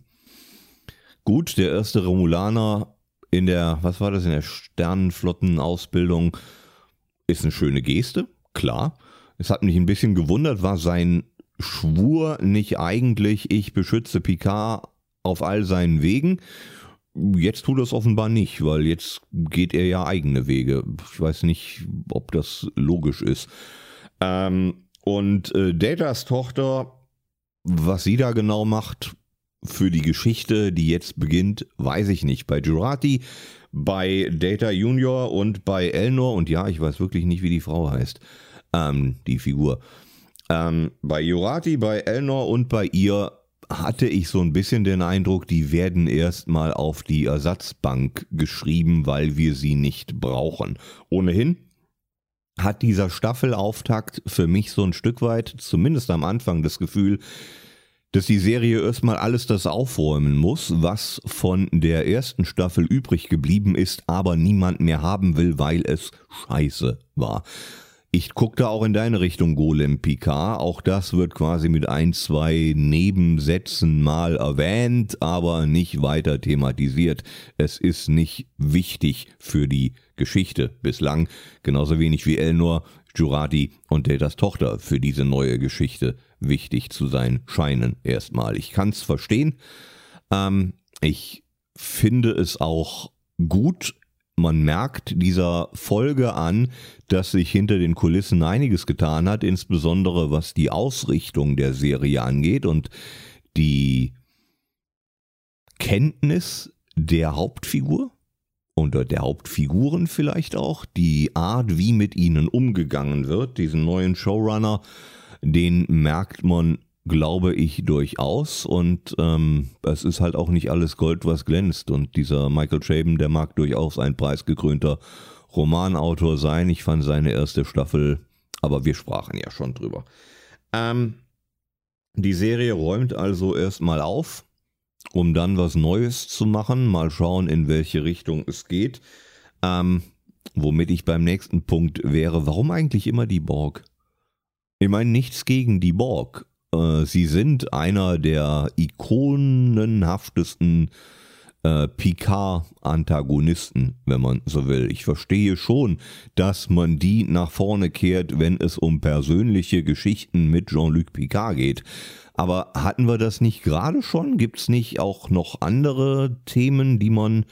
Speaker 8: Gut, der erste Romulaner in der, was war das, in der Sternenflottenausbildung ist eine schöne Geste, klar. Es hat mich ein bisschen gewundert, war sein Schwur nicht eigentlich, ich beschütze Picard auf all seinen Wegen. Jetzt tut er es offenbar nicht, weil jetzt geht er ja eigene Wege. Ich weiß nicht, ob das logisch ist. Ähm, und äh, Datas Tochter, was sie da genau macht, für die Geschichte, die jetzt beginnt, weiß ich nicht. Bei Jurati, bei Data Junior und bei Elnor, und ja, ich weiß wirklich nicht, wie die Frau heißt, ähm, die Figur. Ähm, bei Jurati, bei Elnor und bei ihr hatte ich so ein bisschen den Eindruck, die werden erstmal auf die Ersatzbank geschrieben, weil wir sie nicht brauchen. Ohnehin hat dieser Staffelauftakt für mich so ein Stück weit, zumindest am Anfang, das Gefühl, dass die Serie erstmal alles das aufräumen muss, was von der ersten Staffel übrig geblieben ist, aber niemand mehr haben will, weil es scheiße war. Ich guckte auch in deine Richtung, Golem Picard. Auch das wird quasi mit ein, zwei Nebensätzen mal erwähnt, aber nicht weiter thematisiert. Es ist nicht wichtig für die Geschichte bislang. Genauso wenig wie Elnor, Jurati und Datas Tochter für diese neue Geschichte wichtig zu sein scheinen erstmal. Ich kann es verstehen. Ähm, ich finde es auch gut. Man merkt dieser Folge an, dass sich hinter den Kulissen einiges getan hat, insbesondere was die Ausrichtung der Serie angeht und die Kenntnis der Hauptfigur und der Hauptfiguren vielleicht auch, die Art, wie mit ihnen umgegangen wird, diesen neuen Showrunner, den merkt man, glaube ich, durchaus. Und ähm, es ist halt auch nicht alles Gold, was glänzt. Und dieser Michael Chabon, der mag durchaus ein preisgekrönter Romanautor sein. Ich fand seine erste Staffel, aber wir sprachen ja schon drüber. Ähm, die Serie räumt also erstmal auf um dann was Neues zu machen. Mal schauen, in welche Richtung es geht. Ähm, womit ich beim nächsten Punkt wäre, warum eigentlich immer die Borg? Ich meine, nichts gegen die Borg. Äh, sie sind einer der ikonenhaftesten äh, Picard-Antagonisten, wenn man so will. Ich verstehe schon, dass man die nach vorne kehrt, wenn es um persönliche Geschichten mit Jean-Luc Picard geht. Aber hatten wir das nicht gerade schon? Gibt es nicht auch noch andere Themen, die man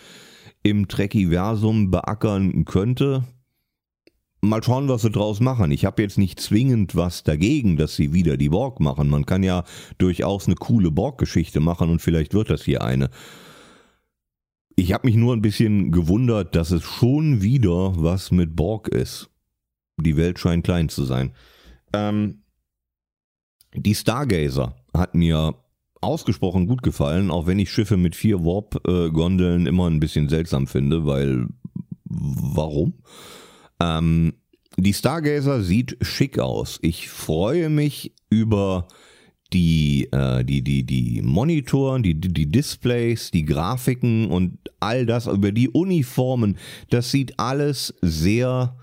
Speaker 8: im Trekkiversum beackern könnte? Mal schauen, was sie draus machen. Ich habe jetzt nicht zwingend was dagegen, dass sie wieder die Borg machen. Man kann ja durchaus eine coole Borg-Geschichte machen und vielleicht wird das hier eine. Ich habe mich nur ein bisschen gewundert, dass es schon wieder was mit Borg ist. Die Welt scheint klein zu sein. Ähm, die Stargazer hat mir ausgesprochen gut gefallen, auch wenn ich Schiffe mit vier Warp-Gondeln immer ein bisschen seltsam finde, weil warum? Ähm, die Stargazer sieht schick aus. Ich freue mich über die, äh, die, die, die Monitoren, die, die Displays, die Grafiken und all das, über die Uniformen. Das sieht alles sehr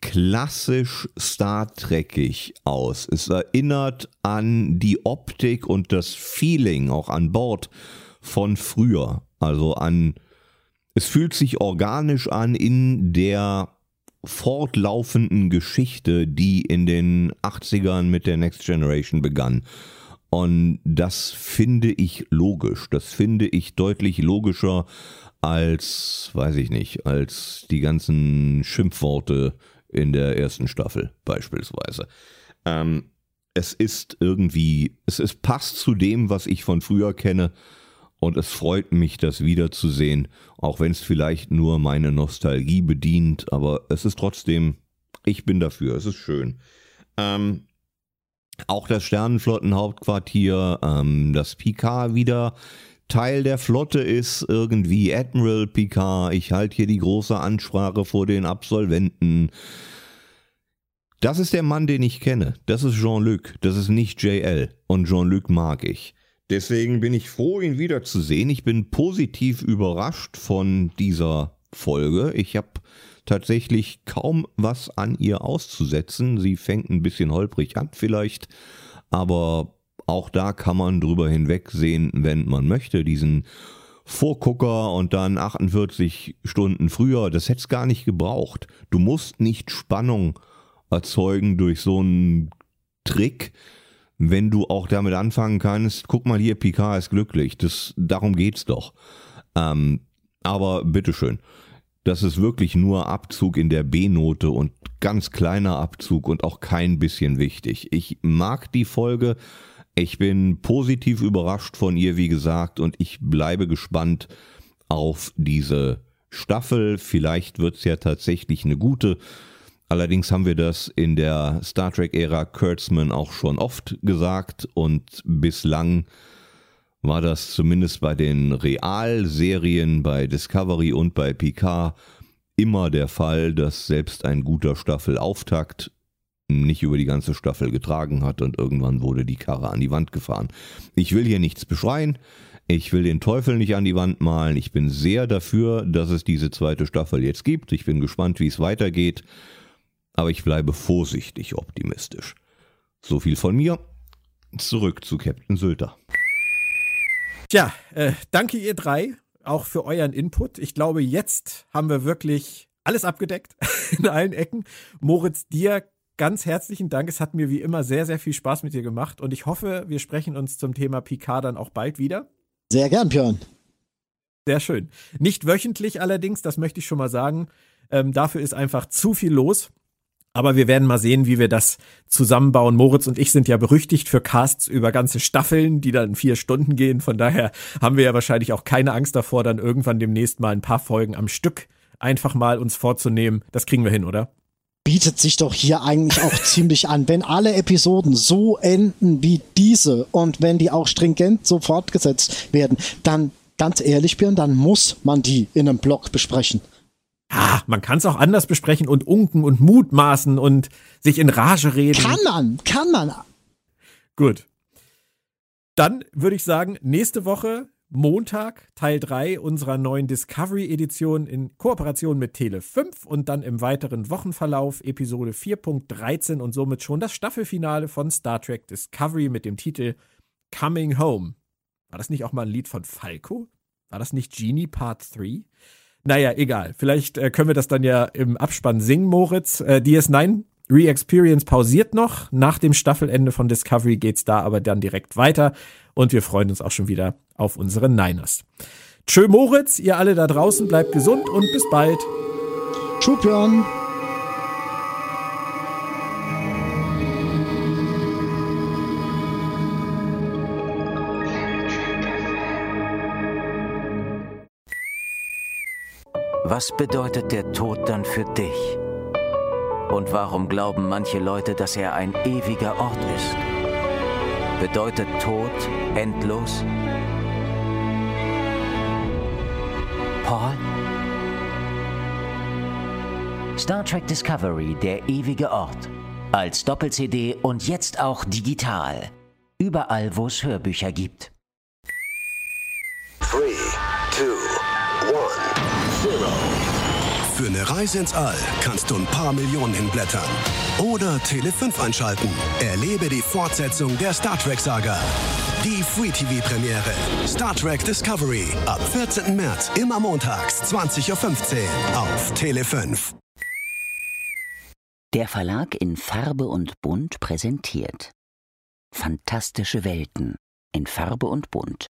Speaker 8: klassisch Star Trekig aus. Es erinnert an die Optik und das Feeling auch an Bord von früher. Also an, es fühlt sich organisch an in der fortlaufenden Geschichte, die in den 80ern mit der Next Generation begann. Und das finde ich logisch. Das finde ich deutlich logischer als, weiß ich nicht, als die ganzen Schimpfworte, in der ersten Staffel beispielsweise. Ähm, es ist irgendwie, es ist, passt zu dem, was ich von früher kenne und es freut mich, das wiederzusehen, auch wenn es vielleicht nur meine Nostalgie bedient, aber es ist trotzdem, ich bin dafür, es ist schön. Ähm, auch das Sternenflottenhauptquartier, ähm, das Picard wieder Teil der Flotte ist irgendwie Admiral Picard, ich halte hier die große Ansprache vor den Absolventen. Das ist der Mann, den ich kenne. Das ist Jean-Luc, das ist nicht JL. Und Jean-Luc mag ich. Deswegen bin ich froh, ihn wiederzusehen. Ich bin positiv überrascht von dieser Folge. Ich habe tatsächlich kaum was an ihr auszusetzen. Sie fängt ein bisschen holprig an vielleicht, aber auch da kann man drüber hinwegsehen, wenn man möchte. Diesen Vorgucker und dann 48 Stunden früher, das hätte es gar nicht gebraucht. Du musst nicht Spannung erzeugen durch so einen Trick, wenn du auch damit anfangen kannst, guck mal hier, Picard ist glücklich. Das, darum geht's doch. Ähm, aber bitteschön. Das ist wirklich nur Abzug in der B-Note und ganz kleiner Abzug und auch kein bisschen wichtig. Ich mag die Folge, ich bin positiv überrascht von ihr, wie gesagt, und ich bleibe gespannt auf diese Staffel. Vielleicht wird es ja tatsächlich eine gute. Allerdings haben wir das in der Star Trek-Ära Kurtzman auch schon oft gesagt und bislang war das zumindest bei den Realserien, bei Discovery und bei Picard immer der Fall, dass selbst ein guter Staffelauftakt nicht über die ganze Staffel getragen hat und irgendwann wurde die Karre an die Wand gefahren. Ich will hier nichts beschreien. Ich will den Teufel nicht an die Wand malen. Ich bin sehr dafür, dass es diese zweite Staffel jetzt gibt. Ich bin gespannt, wie es weitergeht. Aber ich bleibe vorsichtig optimistisch. So viel von mir. Zurück zu Captain Sylter.
Speaker 4: Tja, äh, danke ihr drei auch für euren Input. Ich glaube, jetzt haben wir wirklich alles abgedeckt in allen Ecken. Moritz, dir ganz herzlichen Dank. Es hat mir wie immer sehr, sehr viel Spaß mit dir gemacht und ich hoffe, wir sprechen uns zum Thema Picard dann auch bald wieder.
Speaker 5: Sehr gern, Björn.
Speaker 4: Sehr schön. Nicht wöchentlich allerdings, das möchte ich schon mal sagen. Ähm, dafür ist einfach zu viel los. Aber wir werden mal sehen, wie wir das zusammenbauen. Moritz und ich sind ja berüchtigt für Casts über ganze Staffeln, die dann vier Stunden gehen. Von daher haben wir ja wahrscheinlich auch keine Angst davor, dann irgendwann demnächst mal ein paar Folgen am Stück einfach mal uns vorzunehmen. Das kriegen wir hin, oder?
Speaker 5: bietet sich doch hier eigentlich auch ziemlich an. Wenn alle Episoden so enden wie diese und wenn die auch stringent so fortgesetzt werden, dann ganz ehrlich, Björn, dann muss man die in einem Blog besprechen.
Speaker 4: Ah, man kann es auch anders besprechen und unken und mutmaßen und sich in Rage reden.
Speaker 5: Kann man, kann man.
Speaker 4: Gut. Dann würde ich sagen, nächste Woche Montag Teil 3 unserer neuen Discovery-Edition in Kooperation mit Tele 5 und dann im weiteren Wochenverlauf Episode 4.13 und somit schon das Staffelfinale von Star Trek Discovery mit dem Titel Coming Home. War das nicht auch mal ein Lied von Falco? War das nicht Genie Part 3? Naja, egal. Vielleicht äh, können wir das dann ja im Abspann singen, Moritz. Äh, DS9 Re-Experience pausiert noch. Nach dem Staffelende von Discovery geht's da aber dann direkt weiter. Und wir freuen uns auch schon wieder auf unsere Niners. Tschö Moritz, ihr alle da draußen, bleibt gesund und bis bald.
Speaker 5: Tschüss, Björn.
Speaker 3: Was bedeutet der Tod dann für dich? Und warum glauben manche Leute, dass er ein ewiger Ort ist? Bedeutet Tod endlos? Paul? Star Trek Discovery, der ewige Ort. Als Doppel-CD und jetzt auch digital. Überall, wo es Hörbücher gibt.
Speaker 1: 3, 2, 1, 0.
Speaker 2: Für eine Reise ins All kannst du ein paar Millionen hinblättern. Oder Tele 5 einschalten. Erlebe die Fortsetzung der Star Trek-Saga. Die Free TV-Premiere. Star Trek Discovery. Ab 14. März, immer montags, 20.15 Uhr auf Tele 5.
Speaker 3: Der Verlag in Farbe und Bunt präsentiert Fantastische Welten in Farbe und Bunt